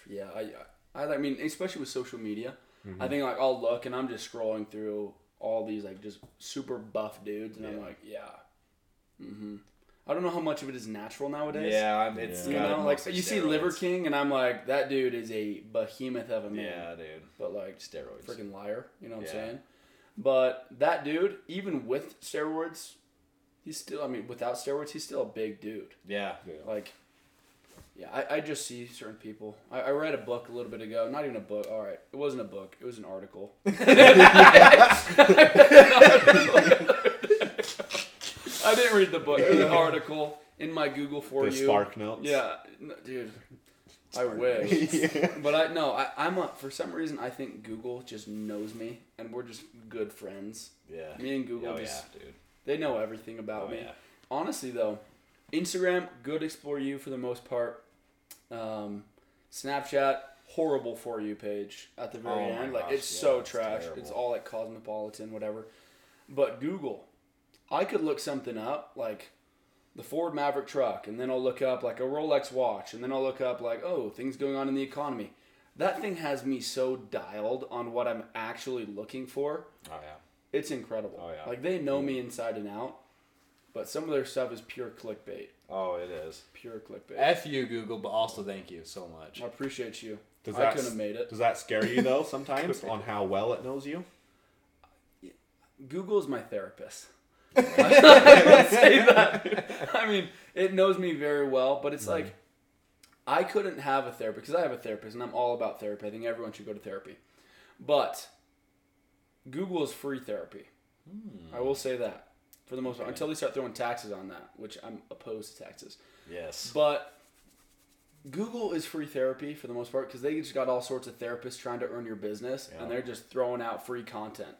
Yeah, I, I, I mean, especially with social media, I mm-hmm. think like I'll look and I'm just scrolling through all these like just super buff dudes, and I'm like, yeah. Mm-hmm. I don't know how much of it is natural nowadays. Yeah, I'm, it's You know, like mostly you see Liver. King, and I'm like, that dude is a behemoth of a man. Yeah, dude. But like, Steroids. freaking liar. You know what I'm saying? But that dude, even with steroids, he's still. I mean, without steroids, he's still a big dude. Yeah. Like, yeah, I, I just see certain people. I, I read a book a little bit ago. Not even a book. All right, it wasn't a book. It was an article. I didn't read the book. It was an article in my Google for The you. spark notes. Yeah, no, dude. I wish. But I no, I, I'm a for some reason I think Google just knows me and we're just good friends. Yeah. Me and Google Oh just yeah, dude. they know everything about Oh me. yeah. Honestly though, Instagram good explore you for the most part. Um, Snapchat horrible for you page at the very Oh end. Like gosh, it's yeah, so it's trash. terrible. It's all like cosmopolitan whatever. But Google, I could look something up like the Ford Maverick truck, and then I'll look up like a Rolex watch, and then I'll look up like oh things going on in the economy. That thing has me so dialed on what I'm actually looking for. Oh yeah. It's incredible. Oh, yeah. Like they know me inside and out, but some of their stuff is pure clickbait. Oh, it is. Pure clickbait. F you, Google, but also thank you so much. I appreciate you. Does I that couldn't have made it. Does that scare you though sometimes on how well it knows you? Google is my therapist. I would say that. I mean, it knows me very well, but it's like I couldn't have a therapist because I have a therapist and I'm all about therapy. I think everyone should go to therapy. But Google is free therapy. Hmm. I will say that for the most part until they start throwing taxes on that, which I'm opposed to taxes. Yes. But Google is free therapy for the most part because they just got all sorts of therapists trying to earn your business Yeah. and they're just throwing out free content.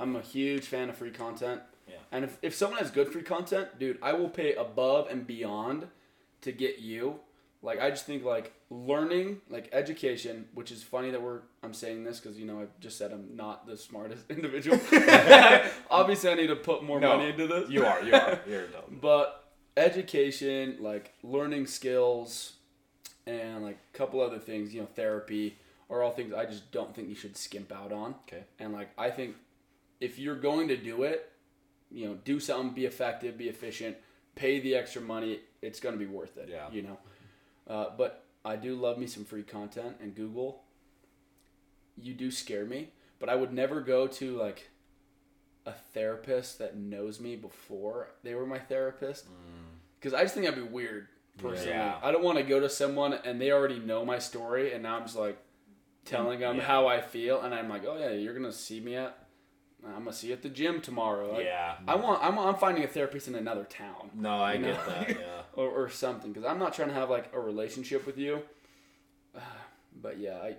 I'm a huge fan of free content. Yeah. And if, if someone has good free content, dude, I will pay above and beyond to get you. Like I just think like learning, like education, which is funny that we're I'm saying this because you know I just said I'm not the smartest individual. Obviously, I need to put more No, money into this. You are. You are. You're dumb. But education, like learning skills, and like a couple other things, you know, therapy, are all things I just don't think you should skimp out on. Okay. And like I think if you're going to do it, you know, do something, be effective, be efficient, pay the extra money. It's going to be worth it. Yeah. You know. Uh, but I do love me some free content and Google. You do scare me, but I would never go to like a therapist that knows me before they were my therapist because I just think that'd be weird personally. Yeah. I don't want to go to someone and they already know my story and now I'm just like telling them Yeah. how I feel and I'm like, oh yeah, you're gonna see me at I'm gonna see you at the gym tomorrow. Like, Yeah. I want I'm, I'm finding a therapist in another town No, I You get that. Yeah. Or, or something because I'm not trying to have like a relationship with you. But yeah, I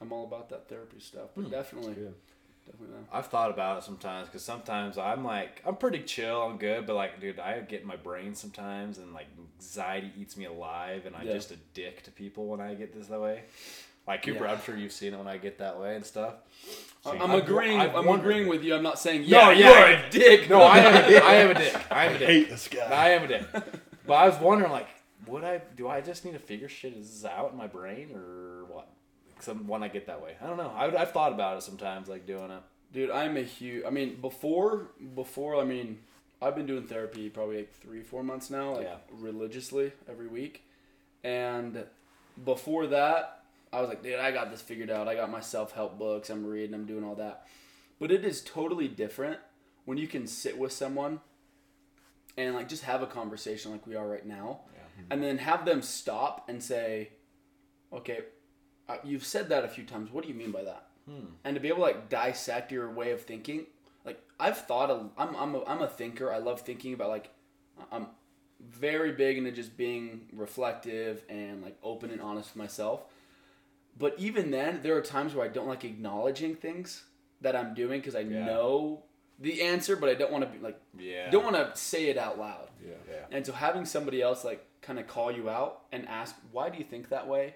I'm all about that therapy stuff. But hmm, definitely, definitely. That. I've thought about it sometimes because sometimes I'm like I'm pretty chill, I'm good, but like, dude, I get in my brain sometimes, and like anxiety eats me alive, and I'm Yeah. just a dick to people when I get this that way. Like Cooper, Yeah. I'm sure you've seen it when I get that way and stuff. I'm I've- agreeing. I've I'm wondered. agreeing with you. I'm not saying yeah, No, you're a dick. No, I am. A dick. I am a dick. I am a I dick. hate this guy. I am a dick. But I was wondering, like, would I? Do I just need to figure shit is out in my brain, or what? Some when I get that way, I don't know. I, I've thought about it sometimes, like doing it. Dude, I'm a huge. I mean, before, before, I mean, I've been doing therapy probably like three, four months now, like Yeah. religiously every week. And before that, I was like, dude, I got this figured out. I got my self help books. I'm reading. I'm doing all that. But it is totally different when you can sit with someone and like just have a conversation like we are right now, Yeah. and then have them stop and say, okay, uh, you've said that a few times. What do you mean by that? and to be able to like dissect your way of thinking like i've thought of, i'm I'm a, I'm a thinker i love thinking about like i'm very big into just being reflective and like open and honest with myself but even then there are times where i don't like acknowledging things that i'm doing because i Yeah. know the answer but i don't want to be like Yeah. don't want to say it out loud Yeah. Yeah. and so having somebody else like kind of call you out and ask, why do you think that way?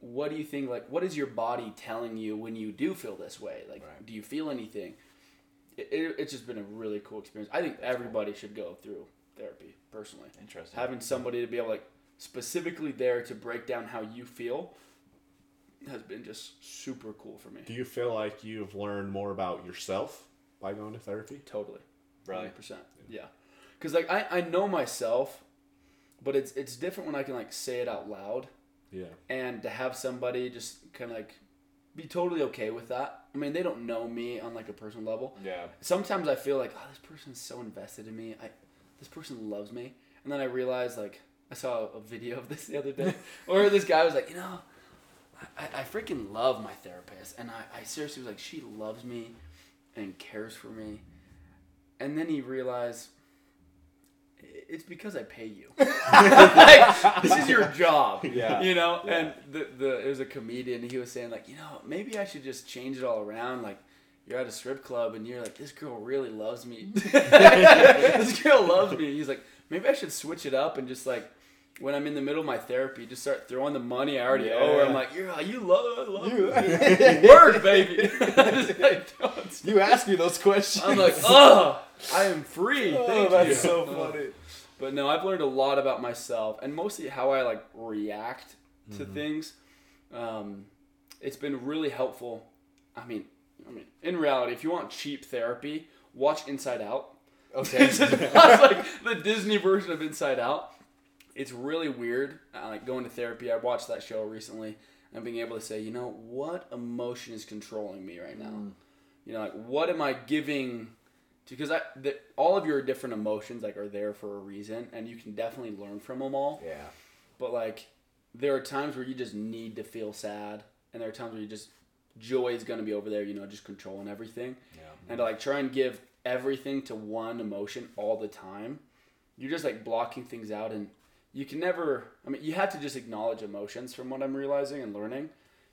What do you think? Like, what is your body telling you when you do feel this way? Like, Right. do you feel anything? It, it, it's just been a really cool experience. I think everybody should go through therapy personally. Interesting. Having somebody to be able, like, specifically there to break down how you feel has been just super cool for me. Do you feel like you've learned more about yourself by going to therapy? Totally. Really? 100%. Yeah. Cuz like I I know myself, but it's it's different when I can like say it out loud Yeah. and to have somebody just kind of like be totally okay with that. I mean, they don't know me on like a personal level. Yeah. Sometimes I feel like, oh, this person's so invested in me. I this person loves me. And then I realize like I saw a video of this the other day where this guy was like, you know, I, I freaking love my therapist, and I, I seriously was like, she loves me and cares for me. And then he realized it's because I pay you. like, this is your job. Yeah. You know, Yeah. and the the it was a comedian. He was saying like, you know, maybe I should just change it all around. Like, you're at a strip club and you're like, this girl really loves me. this girl loves me. He's like, maybe I should switch it up and just like. When I'm in the middle of my therapy, just start throwing the money I already owe her. I'm like, you're, you love, love You- Work, baby. Like, You ask me those questions. I'm like, oh, I am free. Thank you. Oh, Thank that's you. so funny. But no, I've learned a lot about myself and mostly how I like react to things. Um, it's been really helpful. I mean, I mean, in reality, if you want cheap therapy, watch Inside Out. Okay. It's like the Disney version of Inside Out. It's really weird. I like going to therapy. I watched that show recently and being able to say, you know, what emotion is controlling me right now? Mm. You know, like what am I giving? Because I, the, all of your different emotions like are there for a reason, and you can definitely learn from them all. yeah. But like, there are times where you just need to feel sad, and there are times where you just joy is going to be over there. You know, just controlling everything Yeah. and to like try and give everything to one emotion all the time, you're just like blocking things out and you can never I mean you have to just acknowledge emotions from what I'm realizing and learning.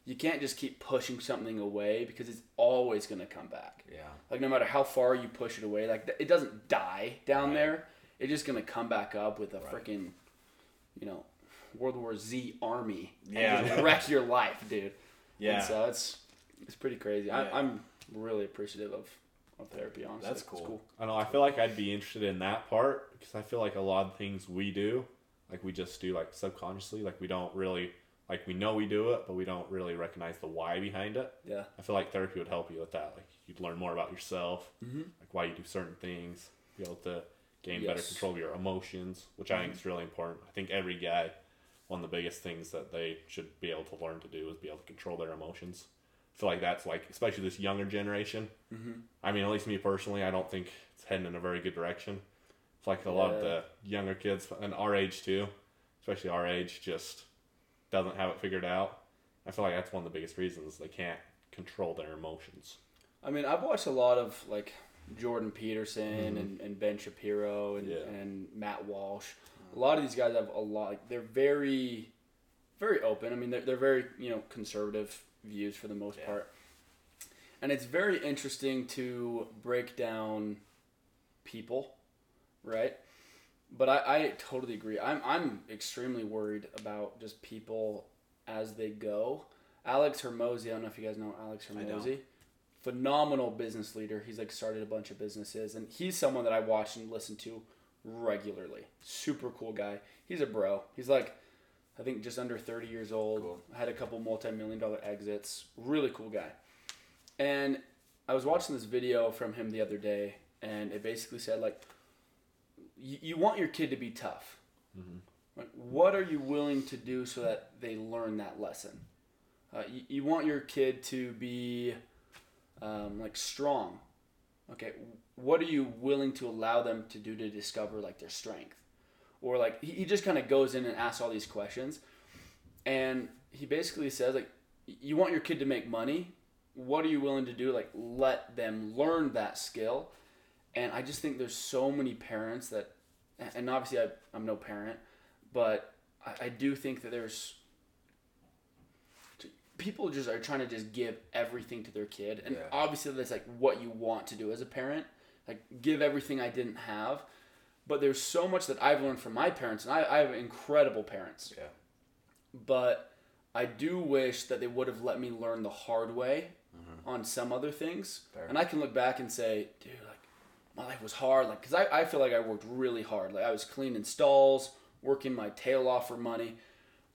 You can't just keep pushing something away because it's always going to come back. Yeah. Like no matter how far you push it away, like it doesn't die down Right. there. It's just going to come back up with a Right. freaking you know, World War Z army and Yeah. just wreck your life, dude. Yeah. And so it's it's pretty crazy. Yeah. I, I'm really appreciative of, of therapy. Honestly, That's It's cool. I know. I feel like I'd be interested in that part because I feel like a lot of things we do, like we just do like subconsciously, like we don't really like we know we do it, but we don't really recognize the why behind it. Yeah, I feel like therapy would help you with that. Like you'd learn more about yourself, like why you do certain things, be able to gain better control of your emotions, which I think is really important. I think every guy, one of the biggest things that they should be able to learn to do is be able to control their emotions. I feel like that's like, especially this younger generation. Mm-hmm. I mean, at least me personally, I don't think it's heading in a very good direction. It's like a lot of the younger kids and our age too, especially our age, just doesn't have it figured out. I feel like that's one of the biggest reasons they can't control their emotions. I mean, I've watched a lot of like Jordan Peterson mm-hmm. and, and Ben Shapiro and, Yeah. and Matt Walsh. A lot of these guys have a lot. Like, they're very, very open. I mean, they're, they're very you know conservative views for the most Yeah. part. And it's very interesting to break down people, right? But I, I totally agree. I'm I'm extremely worried about just people as they go. Alex Hormozi, I don't know if you guys know Alex. Hormozi. Phenomenal business leader. He's like started a bunch of businesses and he's someone that I watch and listen to regularly. Super cool guy. He's a bro. He's like I think just under 30 years old. Cool. Had a couple multi-million dollar exits. Really cool guy. And I was watching this video from him the other day and it basically said like you, you want your kid to be tough. Like, what are you willing to do so that they learn that lesson? Uh, you, you want your kid to be um, like strong. Okay, what are you willing to allow them to do to discover like their strength? Or like he, he just kind of goes in and asks all these questions, and he basically says like, you want your kid to make money. What are you willing to do? Like let them learn that skill. And I just think there's so many parents that, and obviously I, I'm no parent, but I, I do think that there's people just are trying to just give everything to their kid, and Yeah. obviously that's like what you want to do as a parent, like give everything I didn't have. But there's so much that I've learned from my parents, and I, I have incredible parents. Yeah. But I do wish that they would have let me learn the hard way mm-hmm. on some other things, Fair. and I can look back and say, dude, my life was hard, like because I, I feel like I worked really hard. Like I was cleaning stalls, working my tail off for money,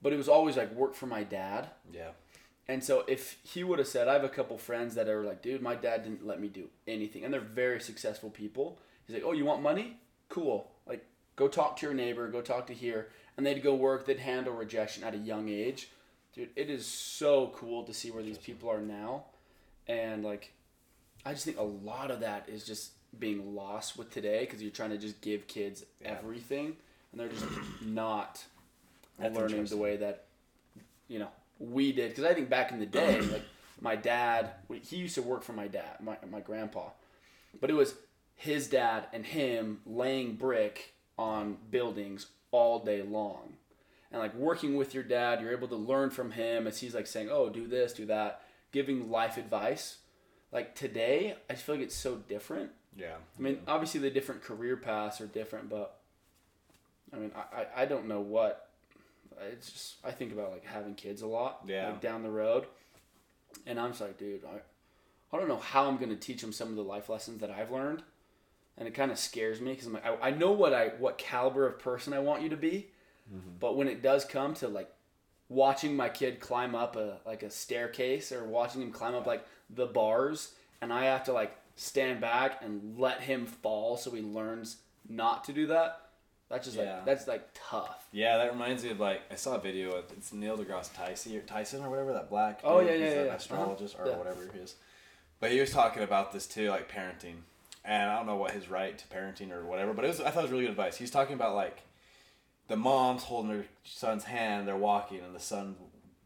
but it was always like work for my dad. Yeah. And so if he would have said, I have a couple friends that are like, dude, my dad didn't let me do anything, and they're very successful people. He's like, oh, you want money? Cool. Like, go talk to your neighbor, go talk to here, and they'd go work. They'd handle rejection at a young age. Dude, it is so cool to see where these people are now, and like, I just think a lot of that is just being lost with today because you're trying to just give kids Yeah. everything, and they're just not That's learning the way that you know we did because I think back in the day, like my dad, he used to work for my dad, my my grandpa, but it was his dad and him laying brick on buildings all day long, and like working with your dad, you're able to learn from him as he's like saying, "Oh, do this, do that," giving life advice. Like today, I just feel like it's so different. Yeah. I mean, obviously the different career paths are different, but I mean, I, I, I don't know what. It's just I think about like having kids a lot, Yeah. like down the road, and I'm just like, dude, I, I don't know how I'm gonna teach them some of the life lessons that I've learned, and it kind of scares me because I'm like, I, I know what I what caliber of person I want you to be, mm-hmm. but when it does come to like watching my kid climb up a like a staircase or watching him climb up like the bars, and I have to like stand back and let him fall so he learns not to do that. That's just Yeah. like that's like tough. Yeah, that reminds me of like I saw a video of it's Neil deGrasse Tyson or Tyson or whatever that black. Oh, dude, yeah, yeah, yeah, yeah. astrologist Uh-huh. or Yeah. whatever he is. But he was talking about this too, like parenting, and I don't know what his right to parenting or whatever, but it was I thought it was really good advice. He's talking about like the mom's holding her son's hand, they're walking, and the son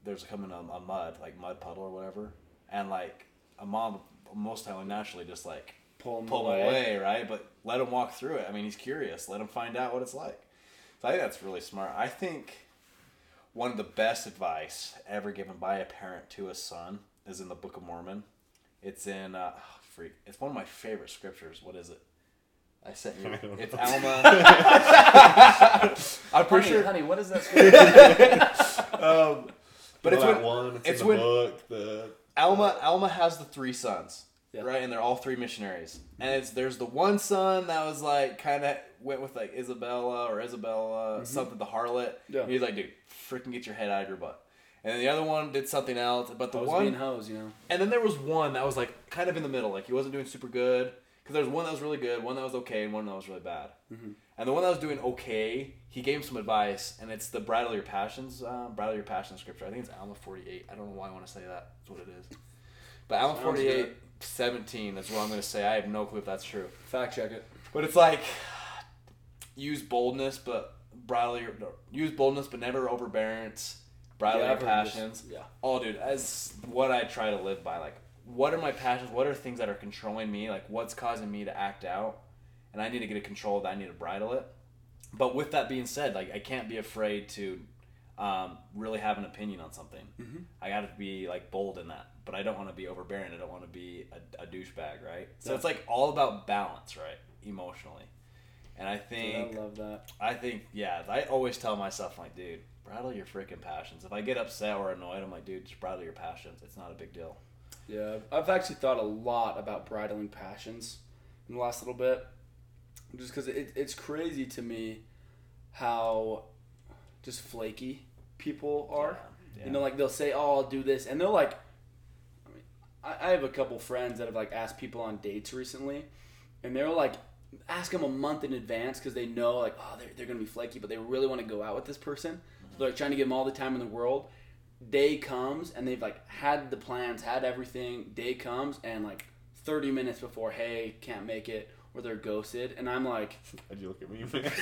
there's coming a, a mud like mud puddle or whatever, and like a mom most time naturally just like Pull him pull away. him away, right? But let him walk through it. I mean, he's curious. Let him find out what it's like. So I think that's really smart. I think one of the best advice ever given by a parent to a son is in the Book of Mormon. It's in uh, oh, freak. It's one of my favorite scriptures. What is it? I sent you. I It's know. Alma. I'm pretty honey, sure. honey, what is that? Um, but You it's know when one. It's, it's in the when- book. The Alma Alma has the three sons, Yeah. right? And they're all three missionaries. And it's there's the one son that was like kind of went with like Isabella or Isabella mm-hmm. something the harlot. Yeah. He's like, dude, freaking get your head out of your butt. And then the other one did something else, but the one being hose, you know. and then there was one that was like kind of in the middle. Like he wasn't doing super good. Because there was one that was really good, one that was okay, and one that was really bad. Mm-hmm. And the one that was doing okay, he gave him some advice, and it's the Bridle Your Passions, um, Bridle Your Passions scripture. I think it's Alma 48. I don't know why I want to say that. That's what it is. But Alma Sounds 48, good. 17 is what I'm going to say. I have no clue if that's true. Fact check it. But it's like use boldness, but bridle your no, use boldness, but never overbearance. Bridle Yeah, your I've heard this. passions. Yeah. Oh, dude, as what I try to live by. Like, what are my passions? What are things that are controlling me? Like, what's causing me to act out? And I need to get a control of that. I need to bridle it. But with that being said, like, I can't be afraid to um, really have an opinion on something. Mm-hmm. I got to be like bold in that, but I don't want to be overbearing. I don't want to be a, a douchebag, right? So Yeah. it's like all about balance, right? Emotionally, and I Dude, think I love that. I think yeah. I always tell myself like, dude, bridle your freaking passions. If I get upset or annoyed, I'm like, dude, just bridle your passions. It's not a big deal. Yeah, I've actually thought a lot about bridling passions in the last little bit, just because it, it's crazy to me how just flaky people are. Yeah. You know, like they'll say, "Oh, I'll do this," and they'll like. I mean, I, I have a couple friends that have like asked people on dates recently, and they're like ask them a month in advance because they know like, oh, they're, they're gonna be flaky, but they really want to go out with this person. So they're like, trying to give them all the time in the world. Day comes and they've like had the plans, had everything. Day comes and like 30 minutes before, hey, can't make it, or they're ghosted, and I'm like, How'd you look at me, man? like,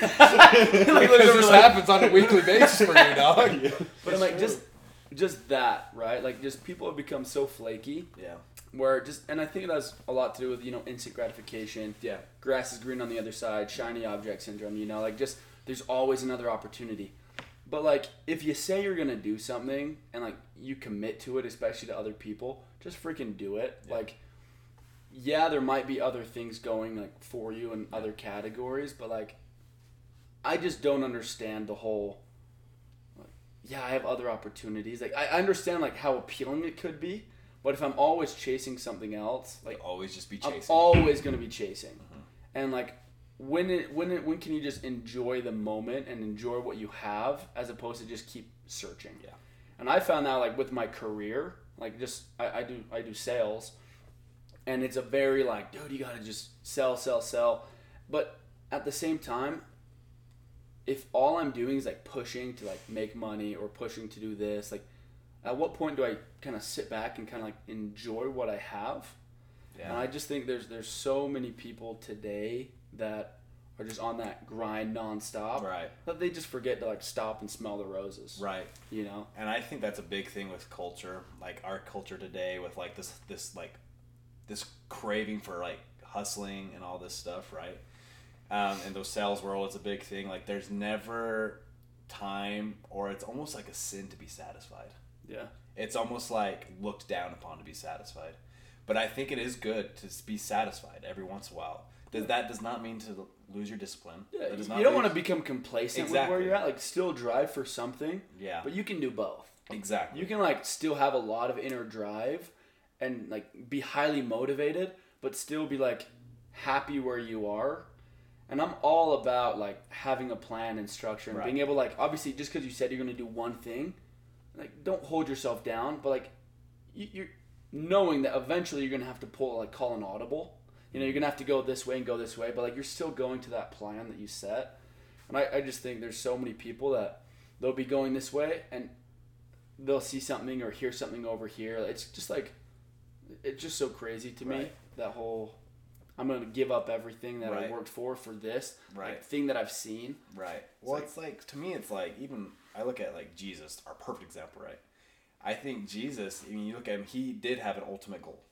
Because this like- happens on a weekly basis for you, dog. but I'm like just just that, right? Like just people have become so flaky Yeah. where just and I think it has a lot to do with you know instant gratification. Yeah. Grass is green on the other side, shiny object syndrome. You know, like just there's always another opportunity. But like if you say you're gonna do something and like you commit to it, especially to other people, just freaking do it. Yeah. Like yeah, there might be other things going like for you in other categories, but like I just don't understand the whole like, yeah, I have other opportunities. Like I I understand like how appealing it could be, but if I'm always chasing something else, like Like always just be I'm chasing. always gonna be chasing. Mm-hmm. And like when it when it when can you just enjoy the moment and enjoy what you have as opposed to just keep searching? Yeah. And I found that like with my career, like just I, I do I do sales and it's a very like, dude, you gotta just sell, sell, sell. But at the same time, if all I'm doing is like pushing to like make money or pushing to do this, like at what point do I kind of sit back and kind of like enjoy what I have? Yeah. And I just think there's there's so many people today that are just on that grind nonstop Right. that they just forget to like stop and smell the roses. Right. You know? And I think that's a big thing with culture, like our culture today, with like this this like this craving for like hustling and all this stuff, right? Um, in the sales world, it's a big thing. Like, there's never time, or it's almost like a sin to be satisfied. Yeah. It's almost like looked down upon to be satisfied. But I think it is good to be satisfied every once in a while. Does that does not mean to lose your discipline? Yeah, you don't lose- want to become complacent with where you're at. Like, still drive for something, Yeah, but you can do both. exactly. You can like still have a lot of inner drive and like be highly motivated, but still be like happy where you are. And I'm all about like having a plan and structure and Right. being able like obviously just because you said you're to do one thing, like don't hold yourself down, but like you, you're knowing that eventually you're to have to pull like call an audible. You know, you're to have to go this way and go this way, but like you're still going to that plan that you set. And I, I just think there's so many people that they'll be going this way and they'll see something or hear something over here. It's just like it's just so crazy to me Right. that whole I'm gonna give up everything that I worked for for this Right. like, thing that I've seen. Right. Well, like- it's like to me, it's like even I look at like Jesus, our perfect example, right? I think Jesus. I mean, you look at him; he did have an ultimate goal,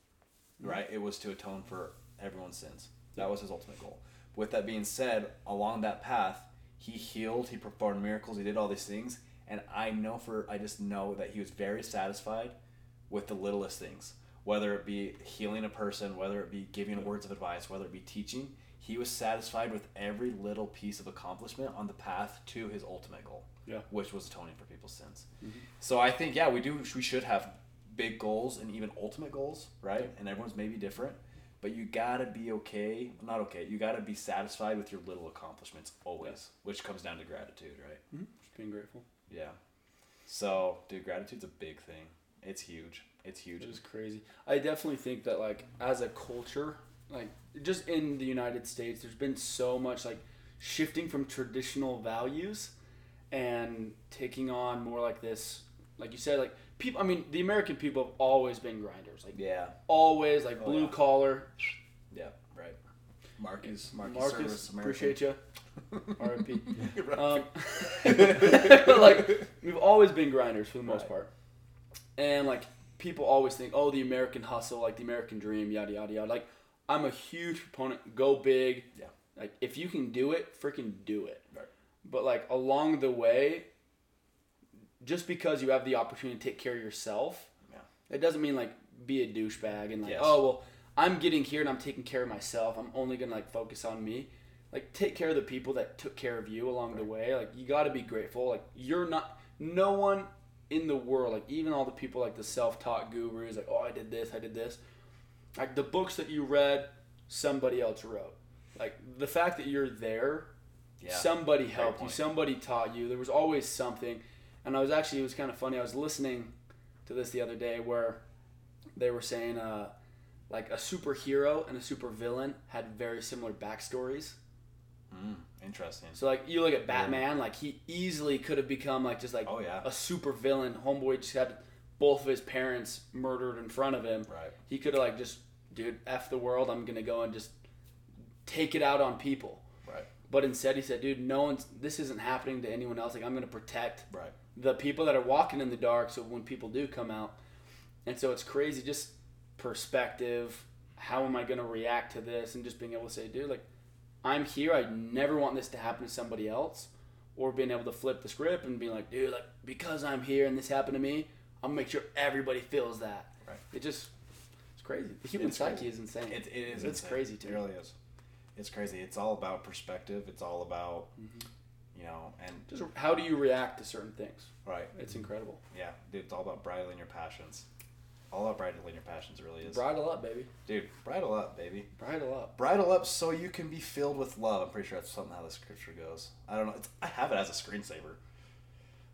mm-hmm. right? It was to atone for everyone's sins. That was his ultimate goal. With that being said, along that path, he healed, he performed miracles, he did all these things, and I know for I just know that he was very satisfied with the littlest things, whether it be healing a person, whether it be giving words of advice, whether it be teaching. He was satisfied with every little piece of accomplishment on the path to his ultimate goal, Yeah. which was atoning for people's sins. Mm-hmm. So I think yeah, we do. We should have big goals and even ultimate goals, right? And everyone's maybe different, but you gotta be okay. Not okay. You gotta be satisfied with your little accomplishments always, which comes down to gratitude, right? Mm-hmm. Just being grateful. Yeah. So, dude, gratitude's a big thing. It's huge. It's huge. It is crazy. I definitely think that like as a culture, like just in the United States, there's been so much like shifting from traditional values and taking on more like this like you said like people I mean the American people have always been grinders like Yeah. always like Oh, blue yeah. collar Yeah. Right. Marcus. Marcus. Marcus, Service, appreciate you. R.I.P. Um, like we've always been grinders for the most Right. part, and like people always think, oh, the American hustle, like the American dream, yada yada yada. Like I'm a huge proponent. Go big. Yeah. Like if you can do it, freaking do it. Right. But like along the way, just because you have the opportunity to take care of yourself, Yeah. it doesn't mean like be a douchebag and like, Yes. oh well, I'm getting here and I'm taking care of myself. I'm only gonna like focus on me. Like take care of the people that took care of you along the way. Like you got to be grateful. Like you're not. No one in the world, like even all the people like the self-taught gurus, like oh I did this, I did this. Like the books that you read, somebody else wrote. Like the fact that you're there Yeah. somebody helped you somebody taught you there was always something and i was actually it was kind of funny i was listening to this the other day where they were saying uh, like a superhero and a supervillain had very similar backstories Mm, interesting. so like you look at batman like he easily could have become like just like Oh, yeah. a supervillain homeboy just had both of his parents murdered in front of him Right. he could have like just dude f the world i'm gonna go and just take it out on people Right. but instead, he said, "Dude, no one's. This isn't happening to anyone else. Like, I'm going to protect Right. the people that are walking in the dark. So when people do come out, and so it's crazy. Just perspective. How am I going to react to this? And just being able to say, dude, like, I'm here. I never want this to happen to somebody else. Or being able to flip the script and be like, dude, like, because I'm here and this happened to me, I'm gonna make sure everybody feels that. Right. It just, it's crazy. The human It's psyche crazy. is insane. It, it is. It's insane. crazy to It really is. It's crazy. It's all about perspective. It's all about, mm-hmm. you know, and Just how do you react to certain things? right. It's incredible. Yeah, dude. It's all about bridling your passions. All about bridling your passions. Really is. Bridle up, baby. Dude, bridle up, baby. Bridle up. Bridle up so you can be filled with love. I'm pretty sure that's something how the scripture goes. I don't know. It's, I have it as a screensaver.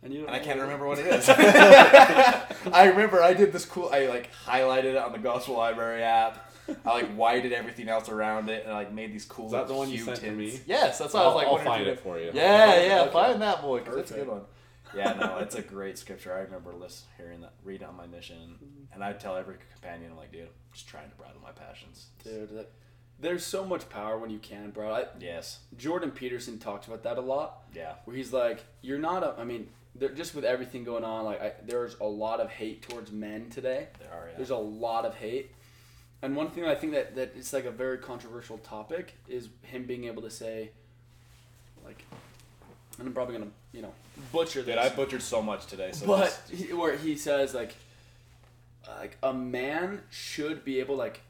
And you and I can't remember what it is. I remember I did this cool. I like highlighted it on the Gospel Library app. I like whited everything else around it, and I like made these cool. Is that the one you hue sent to me? Yes, that's what I was like. I'll find you it for you. Yeah, yeah, Okay. find that boy because it's a good one. Yeah, no, it's a great scripture. I remember listen, hearing that, read on my mission, mm-hmm. and I tell every companion, I'm like, dude, I'm just trying to bridle my passions. Dude, that, there's so much power when you can, bro. I, Yes. Jordan Peterson talks about that a lot, Yeah. where he's like, "You're not a." I mean, just with everything going on, like I, there's a lot of hate towards men today. There are. Yeah. There's a lot of hate, and one thing I think that that it's like a very controversial topic is him being able to say, like, and I'm probably gonna you know butcher this. Dude, I butchered so much today. So but he, where he says like like a man should be able like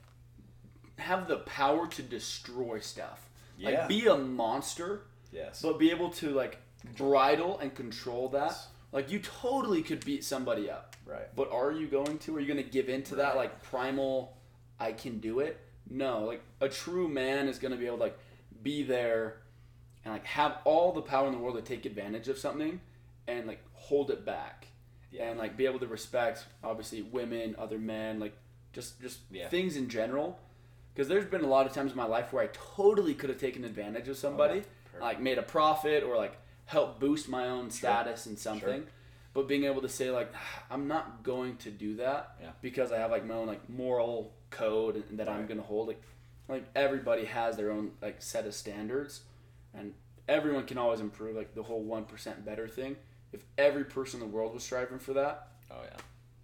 have the power to destroy stuff Yeah. like be a monster yes. but be able to like bridle and control that Yes. like you totally could beat somebody up right. but are you going to are you going to give in to that like primal i can do it No, like a true man is gonna be able to like be there and like have all the power in the world to take advantage of something and like hold it back. Yeah. And like be able to respect obviously women, other men, like just just Yeah. things in general. Because there's been a lot of times in my life where I totally could have taken advantage of somebody, oh, Perfect. like made a profit or like helped boost my own status in something. But being able to say like ah, I'm not going to do that Yeah. because I have like my own like moral code and that I'm gonna hold like like everybody has their own like set of standards and everyone can always improve like the whole one percent better thing. If every person in the world was striving for that, Oh yeah.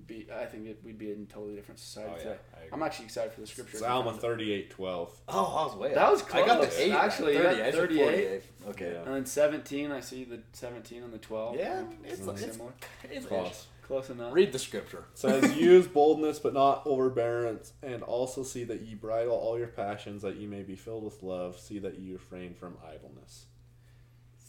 be I think it, we'd be in a totally different society Oh, yeah. today. I agree. I'm actually excited for the scripture. It's I Alma found thirty-eight twelve. Oh, I was way. That up. was I got the eight. Actually, you 30, I said 38. 48. Okay. Yeah. And then 17, I see the 17 and the 12. Yeah, it's, it's, similar. it's Close. Close enough. Read the scripture. says use boldness but not overbearance and also see that ye bridle all your passions that ye may be filled with love see that ye refrain from idleness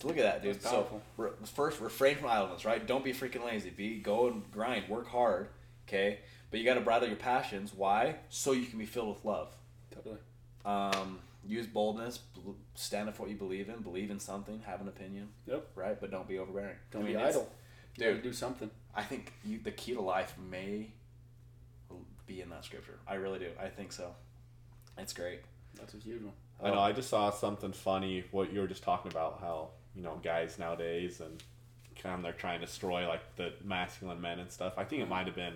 So look at that, dude. That's So re- first, refrain from idleness, right? Don't be freaking lazy. Be go and grind, work hard, okay? But you got to bridle your passions. Why? So you can be filled with love. Totally. Um, use boldness. bel- Stand up for what you believe in. Believe in something. Have an opinion. Yep. Right, but don't be overbearing. Don't I mean, be it's- idle. You dude. do something. I think you, the key to life may be in that scripture. I really do. I think so. It's great. That's a huge one. i know i just saw something funny what you were just talking about how you know guys nowadays and kind of they're trying to destroy like the masculine men and stuff i think it might have been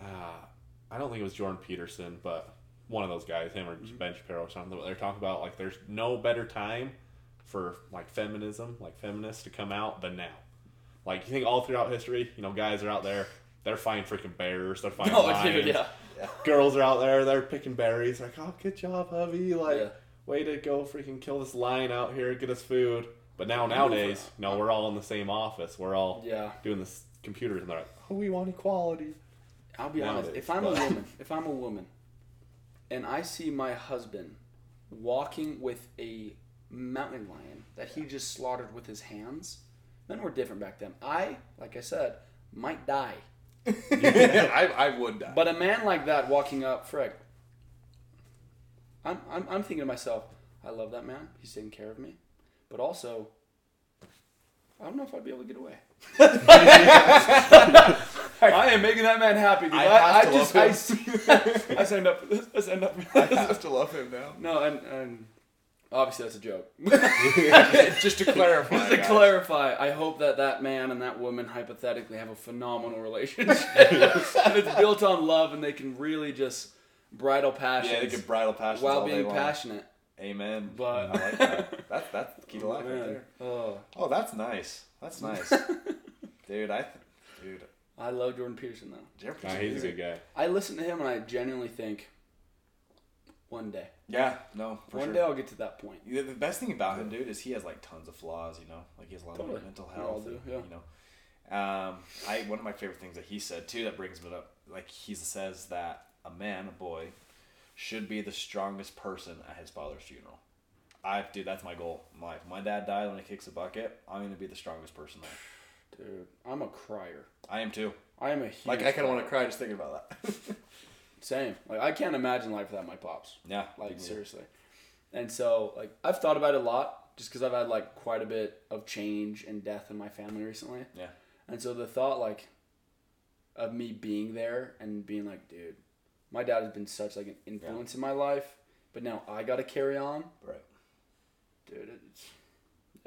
uh, i don't think it was jordan peterson but one of those guys him or ben shapiro or something they're talking about like there's no better time for like feminism like feminists to come out than now like you think all throughout history you know guys are out there they're finding freaking bears they're finding Oh, lions dude, yeah. girls are out there, they're picking berries. Like, oh, good job, hubby. Like, Yeah. way to go, freaking kill this lion out here, get us food. But now nowadays, you know, we're all in the same office. We're all Yeah. doing this computers, and they're like, oh, we want equality. I'll be honest. If I'm but- a woman, if I'm a woman, and I see my husband walking with a mountain lion that he just slaughtered with his hands, men were different back then. I, like I said, might die. I, I would die. But a man like that walking up, frick, I'm, I'm, I'm thinking to myself, I love that man. He's taking care of me. But also, I don't know if I'd be able to get away. I am making that man happy. 'cause I I, I, have to just, love I him. see, I signed up for this. I signed up for this. I this. have to love him now. No, and, and obviously that's a joke. Just to clarify. Just to guys. clarify, I hope that that man and that woman hypothetically have a phenomenal relationship. and it's built on love and they can really just bridle passion. Yeah, they can bridle passion while all being long. passionate. Amen. But- I like that. That's that's the key to life right there. Oh, Oh, that's nice. That's nice, dude. I, th- dude. I love Jordan Peterson though. Jeremy Nah, he's a good guy. I listen to him and I genuinely think one day, Yeah, no, for one sure. day I'll get to that point. The best thing about him, dude, is he has like tons of flaws. You know, like he has a lot Totally. of mental health. do, and, yeah. You know, um, I one of my favorite things that he said too that brings me up. Like he says that a man, a boy, should be the strongest person at his father's funeral. I, dude, that's my goal in life. My dad died when he kicks a bucket. I'm gonna be the strongest person there. Dude, I'm a crier. I am too. I am a huge Like I kind of want to cry just thinking about that. Same. Like I can't imagine life without my pops. yeah, Like seriously. And so like I've thought about it a lot just because I've had like quite a bit of change and death in my family recently. Yeah. And so the thought like of me being there and being like, dude, my dad has been such like an influence in my life, but now I got to carry on, Right. dude. It's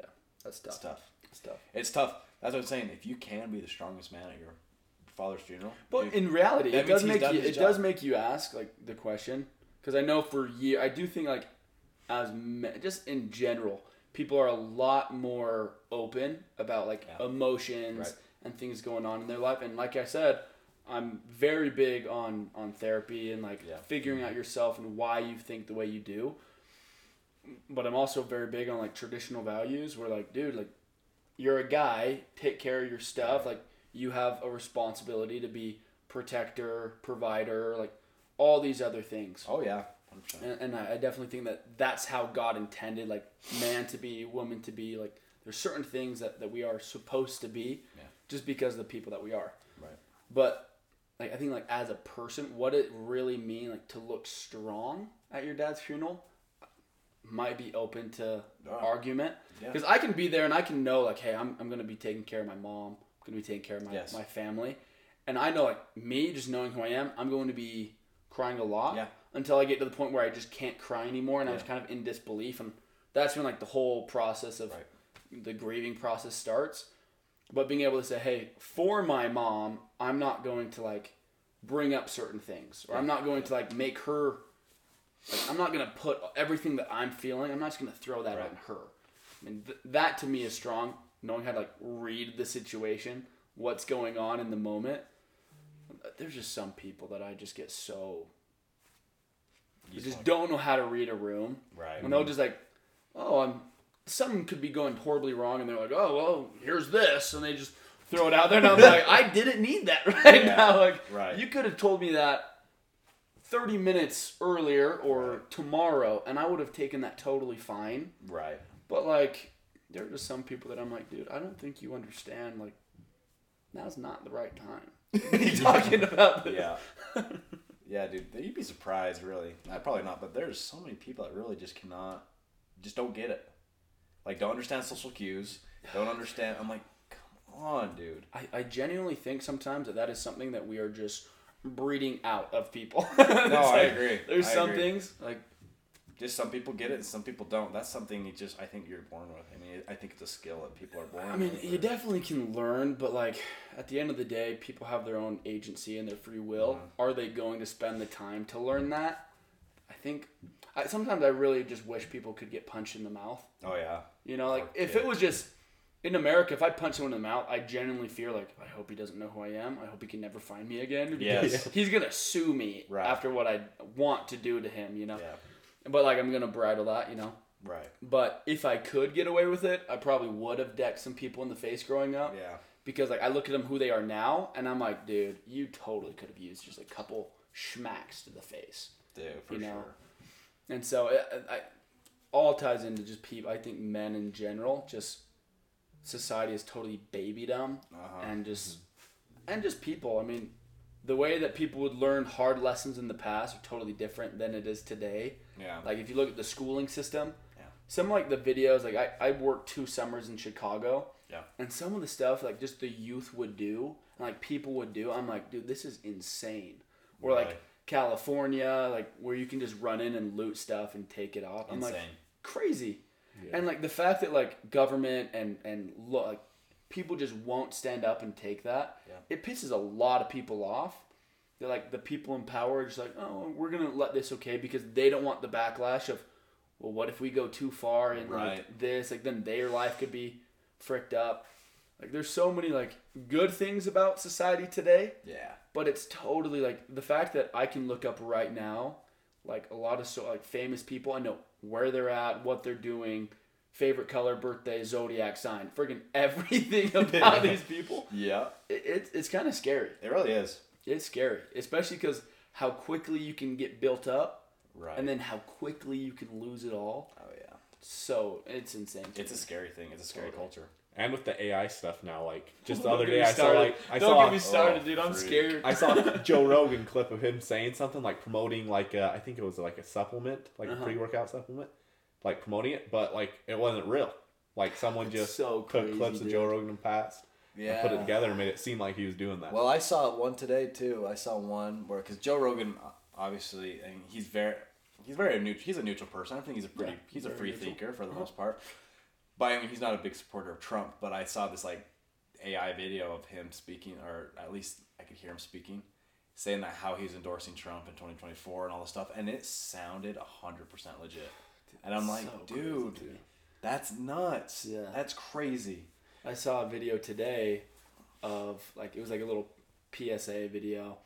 yeah, that's tough. It's tough. It's tough. It's tough. That's what I'm saying. If you can be the strongest man at your father's funeral, But dude, in reality, it does make you, it job. does make you ask like the question because I know for year I do think like as me, just in general, people are a lot more open about like Yeah. emotions Right. and things going on in their life. And like I said, I'm very big on on therapy and like Yeah. figuring mm-hmm. out yourself and why you think the way you do. But I'm also very big on like traditional values where like, dude, like you're a guy, take care of your stuff. Like you have a responsibility to be protector, provider, like all these other things. oh yeah, And, and I definitely think that that's how God intended, like man to be, woman to be. Like there's certain things that, that we are supposed to be, Yeah. just because of the people that we are. Right. But like I think like as a person, what it really mean like to look strong at your dad's funeral might be open to Yeah. argument Yeah. because I can be there and I can know like hey I'm I'm gonna be taking care of my mom, I'm gonna be taking care of my Yes. my family, and I know like me just knowing who I am, I'm going to be crying a lot Yeah. until I get to the point where I just can't cry anymore and I'm just kind of in disbelief and that's when like the whole process of Right. the grieving process starts. But being able to say, hey, for my mom, I'm not going to like bring up certain things, or I'm not going to like make her. Like, I'm not going to put everything that I'm feeling. I'm not just going to throw that Right. on her. I mean, th- that to me is strong. Knowing how to like read the situation, what's going on in the moment. There's just some people that I just get so. You just don't know how to read a room. Right. And they'll just like, oh, I'm something could be going horribly wrong, and they're like, oh, well, here's this, and they just throw it out there, and I'm like, I didn't need that right Yeah, now. Like, right. you could have told me that 30 minutes earlier or Right. tomorrow, and I would have taken that totally fine. Right. But like, there are just some people that I'm like, dude, I don't think you understand. Like, now's not the right time. You talking about this? Yeah. yeah, dude. You'd be surprised, really. Nah, probably not, but there's so many people that really just cannot, just don't get it. Like, don't understand social cues. Don't understand. I'm like, come on, dude. I, I genuinely think sometimes that that is something that we are just breeding out of people. No, I like, agree. There's I some agree. things like Just some people get it, and some people don't. That's something you just, I think you're born with. I mean, I think it's a skill that people are born with. I mean, with. you definitely can learn, but like at the end of the day, people have their own agency and their free will. Mm-hmm. Are they going to spend the time to learn that? I think. I, sometimes I really just wish people could get punched in the mouth. Oh, yeah. You know, like if it was just in America, if I punch someone in the mouth, I genuinely fear like I hope he doesn't know who I am. I hope he can never find me again. Yes. he's gonna sue me Right. after what I want to do to him. You know, Yeah. But like I'm gonna bridle that. You know. Right. But if I could get away with it, I probably would have decked some people in the face growing up. Yeah. Because like I look at them who they are now, and I'm like, dude, you totally could have used just a couple schmacks to the face. Dude, for You know, sure. And so it, I, all ties into just people. I think men in general, just society is totally babied them, Uh-huh. and just and just people. I mean, the way that people would learn hard lessons in the past are totally different than it is today. Yeah. Like if you look at the schooling system, Yeah. some like the videos, like I, I worked two summers in Chicago. Yeah. And some of the stuff like just the youth would do and like people would do, I'm like, dude, this is insane. Or like California, like where you can just run in and loot stuff and take it off. I'm like crazy. Yeah. And like the fact that like government and and lo- like people just won't stand up and take that. Yeah. It pisses a lot of people off. They're like the people in power are just like, oh, we're gonna let this okay because they don't want the backlash of, well, what if we go too far and like this, like then their life could be fricked up. Like there's so many like good things about society today, Yeah. but it's totally like the fact that I can look up right now, like a lot of so like famous people. I know where they're at, what they're doing, favorite color, birthday, zodiac sign, friggin' everything about these people. Yeah. It, it's it's kind of scary. It really is. It's scary, especially because how quickly you can get built up, Right. and then how quickly you can lose it all. oh yeah. So it's insane. It's a scary thing. It's a scary Totally. culture. And with the AI stuff now, like just the other day, me I saw like I Don't saw get me started, oh, dude. I'm freak. scared. I saw a Joe Rogan clip of him saying something like promoting like uh, I think it was like a supplement, like Uh-huh. a pre-workout supplement, like promoting it, but like it wasn't real. Like someone just so took crazy, clips of. Joe Rogan in the past and put it together and made it seem like he was doing that. Well, I saw one today too. I saw one where because Joe Rogan, obviously, and he's very, he's very neutral. He's a neutral person. I think he's a pretty, Yeah, he's a free neutral. thinker for the Uh-huh. most part. But I mean, he's not a big supporter of Trump. But I saw this like AI video of him speaking, or at least I could hear him speaking, saying that how he's endorsing Trump in twenty twenty four and all this stuff, and it sounded hundred percent legit. And I'm like, So crazy dude, that's nuts. Yeah. That's crazy. I saw a video today of like it was like a little PSA video.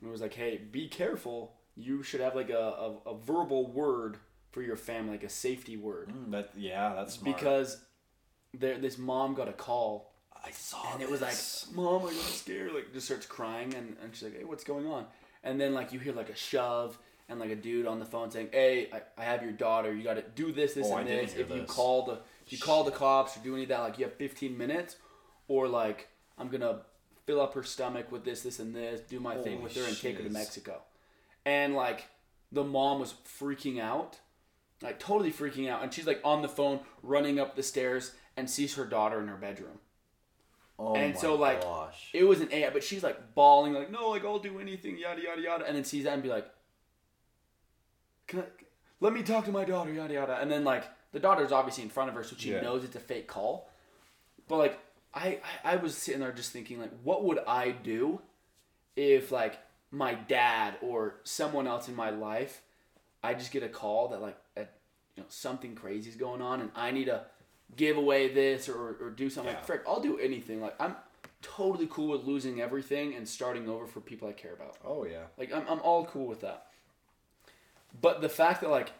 And it was like, hey, be careful. You should have like a, a, a verbal word for your family, like a safety word, Mm, that yeah, that's smart. because there this mom got a call I saw and it was like, this. mom, I'm scared. Like just starts crying and, and she's like, hey, what's going on? And then like you hear like a shove. And like a dude on the phone saying, "Hey, I, I have your daughter. You got to do this, this, Oh, I and this. If you call the, if you call the cops or do any of that, like you have 15 minutes, or like I'm gonna fill up her stomach with this, this, and this, do my thing Holy with her, and take her to shiz. Mexico. And like the mom was freaking out, like totally freaking out, and she's like on the phone, running up the stairs, and sees her daughter in her bedroom. Oh And my so, like, gosh. It was an A, but she's like bawling, like, no, like I'll do anything, yada yada yada, and then sees that and be like, can I, let me talk to my daughter, yada yada, and then like the daughter's obviously in front of her, so she Yeah. knows it's a fake call, but like I, I I was sitting there just thinking like, what would I do if like my dad or someone else in my life, I just get a call that like a, you know something crazy is going on and I need to give away this or, or do something Yeah. like frick, I'll do anything. Like I'm totally cool with losing everything and starting over for people I care about. oh yeah. Like I'm I'm all cool with that. But the fact that like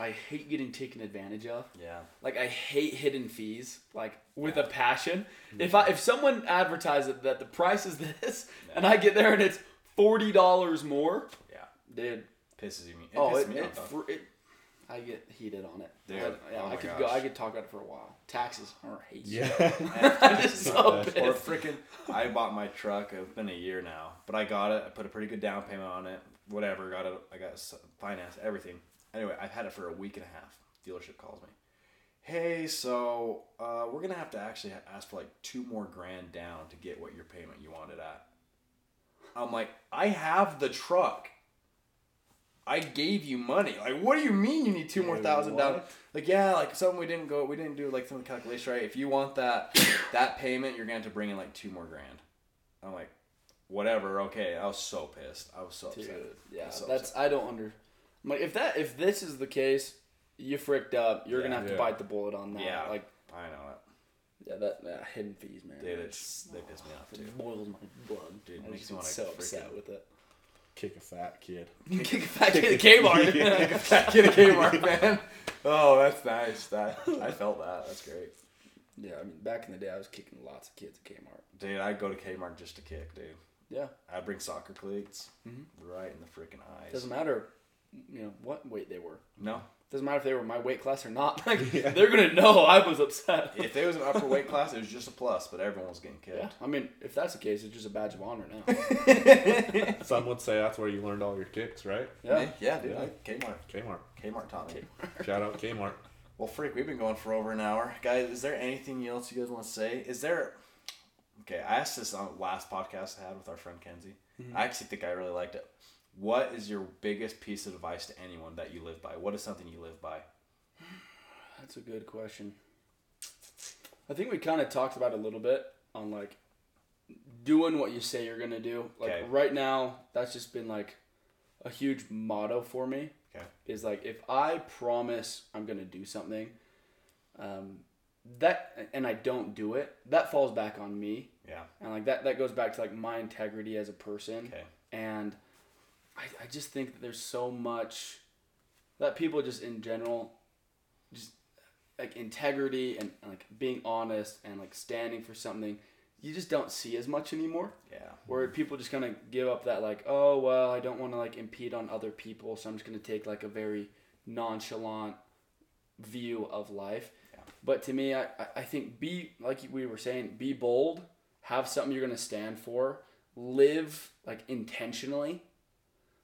I hate getting taken advantage of. Yeah. Like I hate hidden fees, like with a passion. If I if someone advertises that the price is this, and I get there and it's forty dollars more, Yeah. dude. Pisses you. It oh, pisses it, me it, off, dog. fr- it, I get heated on it. Dude, I, yeah, oh I my could go. I could talk about it for a while. Taxes are hate. Yeah. I'm just so Or Or freaking, I bought my truck. It's been a year now, but I got it. I put a pretty good down payment on it. Whatever, got it. I got finance, everything. Anyway, I've had it for a week and a half. Dealership calls me. Hey, so uh, we're gonna have to actually ask for like two more grand down to get what your payment you wanted at. I'm like, I have the truck. I gave you money. Like, what do you mean you need two more thousand down? Like, yeah, like something we didn't go, we didn't do like some of the calculation right. If you want that that payment, you're gonna have to bring in like two more grand. I'm like, whatever, okay. I was so pissed. I was so Dude, upset. yeah, So that's I don't under. I'm like if that if this is the case, you fricked up. You're gonna Yeah. have to Yeah. bite the bullet on that. Yeah. like I know it, yeah, that yeah, hidden fees, man. dude. It's they piss me off too. It boils my blood. Dude, I makes just me wanna so freaking- upset with it. Kick a fat kid. Kick it back to the Kmart. Get a fat kid at Kmart, man. Oh, that's nice. That I felt that. That's great, yeah, I mean, back in the day, I was kicking lots of kids at Kmart. dude. I'd go to Kmart just to kick, dude. Yeah, I'd bring soccer cleats Mhm. right in the freaking eyes. doesn't matter, you know what weight they were. no, Doesn't matter if they were my weight class or not. Like they're gonna know I was upset. if it was an upper weight class, it was just a plus. But everyone was getting kicked. Yeah, I mean, if that's the case, it's just a badge of honor now. Some would say that's where you learned all your kicks, right? Yeah, yeah, dude. Yeah. Like Kmart. Kmart. Kmart taught me. Shout out Kmart. Well, freak, we've been going for over an hour, guys. Is there anything else you guys want to say? Is there? Okay, I asked this on the last podcast I had with our friend Kenzie. Mm-hmm. I actually think I really liked it. What is your biggest piece of advice to anyone that you live by? What is something you live by? That's a good question. I think we kind of talked about it a little bit on like doing what you say you're gonna do. Like Okay. right now, that's just been like a huge motto for me. Okay. Is like if I promise I'm gonna do something, um, that and I don't do it, that falls back on me, Yeah. and like that that goes back to like my integrity as a person Okay. and I, I just think that there's so much that people just in general just like integrity and, and, like being honest and like standing for something you just don't see as much anymore Yeah. where people just kind of give up that like oh well i don't want to like impede on other people so i'm just going to take like a very nonchalant view of life Yeah. but to me I, I- I think be like we were saying be bold have something you're going to stand for live like intentionally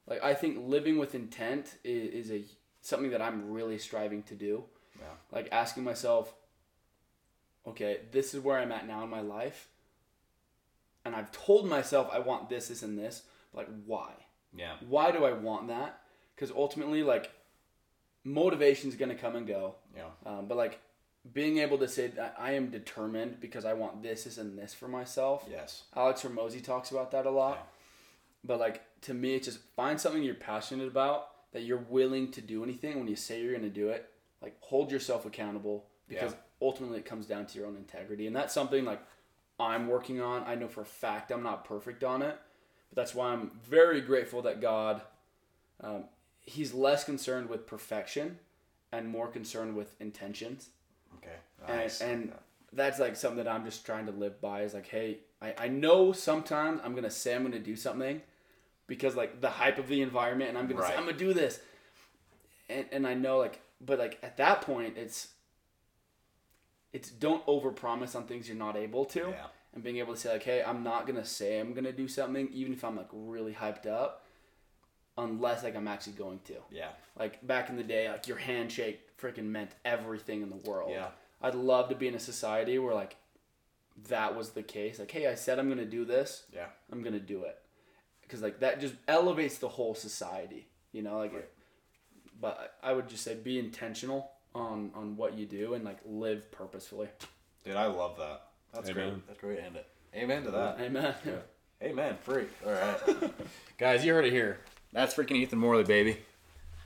like i think living with intent is, is a something that i'm really striving to do Yeah. like asking myself okay this is where i'm at now in my life and i've told myself i want this this and this but like why Yeah. why do i want that because ultimately like motivation's going to come and go Yeah. um, but like being able to say that i am determined because i want this this and this for myself Yes. alex Hormozi talks about that a lot Yeah. But like to me it's just find something you're passionate about that you're willing to do anything when you say you're going to do it like hold yourself accountable because Yeah. ultimately it comes down to your own integrity and that's something like i'm working on i know for a fact i'm not perfect on it but that's why i'm very grateful that god um, he's less concerned with perfection and more concerned with intentions Okay. and, Nice. and that's like something that I'm just trying to live by is like, hey, I, I know sometimes I'm gonna say I'm gonna do something because like the hype of the environment and I'm gonna say I'm gonna do this. And and I know like but like at that point it's it's don't overpromise on things you're not able to. Yeah. and being able to say like, hey, I'm not gonna say I'm gonna do something, even if I'm like really hyped up, unless like I'm actually going to. Yeah. Like back in the day, like your handshake freaking meant everything in the world. Yeah. I'd love to be in a society where like that was the case. Like, hey, I said I'm gonna do this. Yeah. I'm gonna do it. Because like that just elevates the whole society. You know, like. Right. But I would just say be intentional on on what you do and like live purposefully. Dude, I love that. That's Amen. great. That's great. to End it. Amen to that. Amen. Amen. Free. All right. Guys, you heard it here. That's freaking Ethan Morley, baby.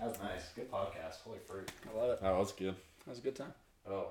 That was nice. Good podcast. Holy fruit. I love it. Oh, that was good. That was a good time. Oh.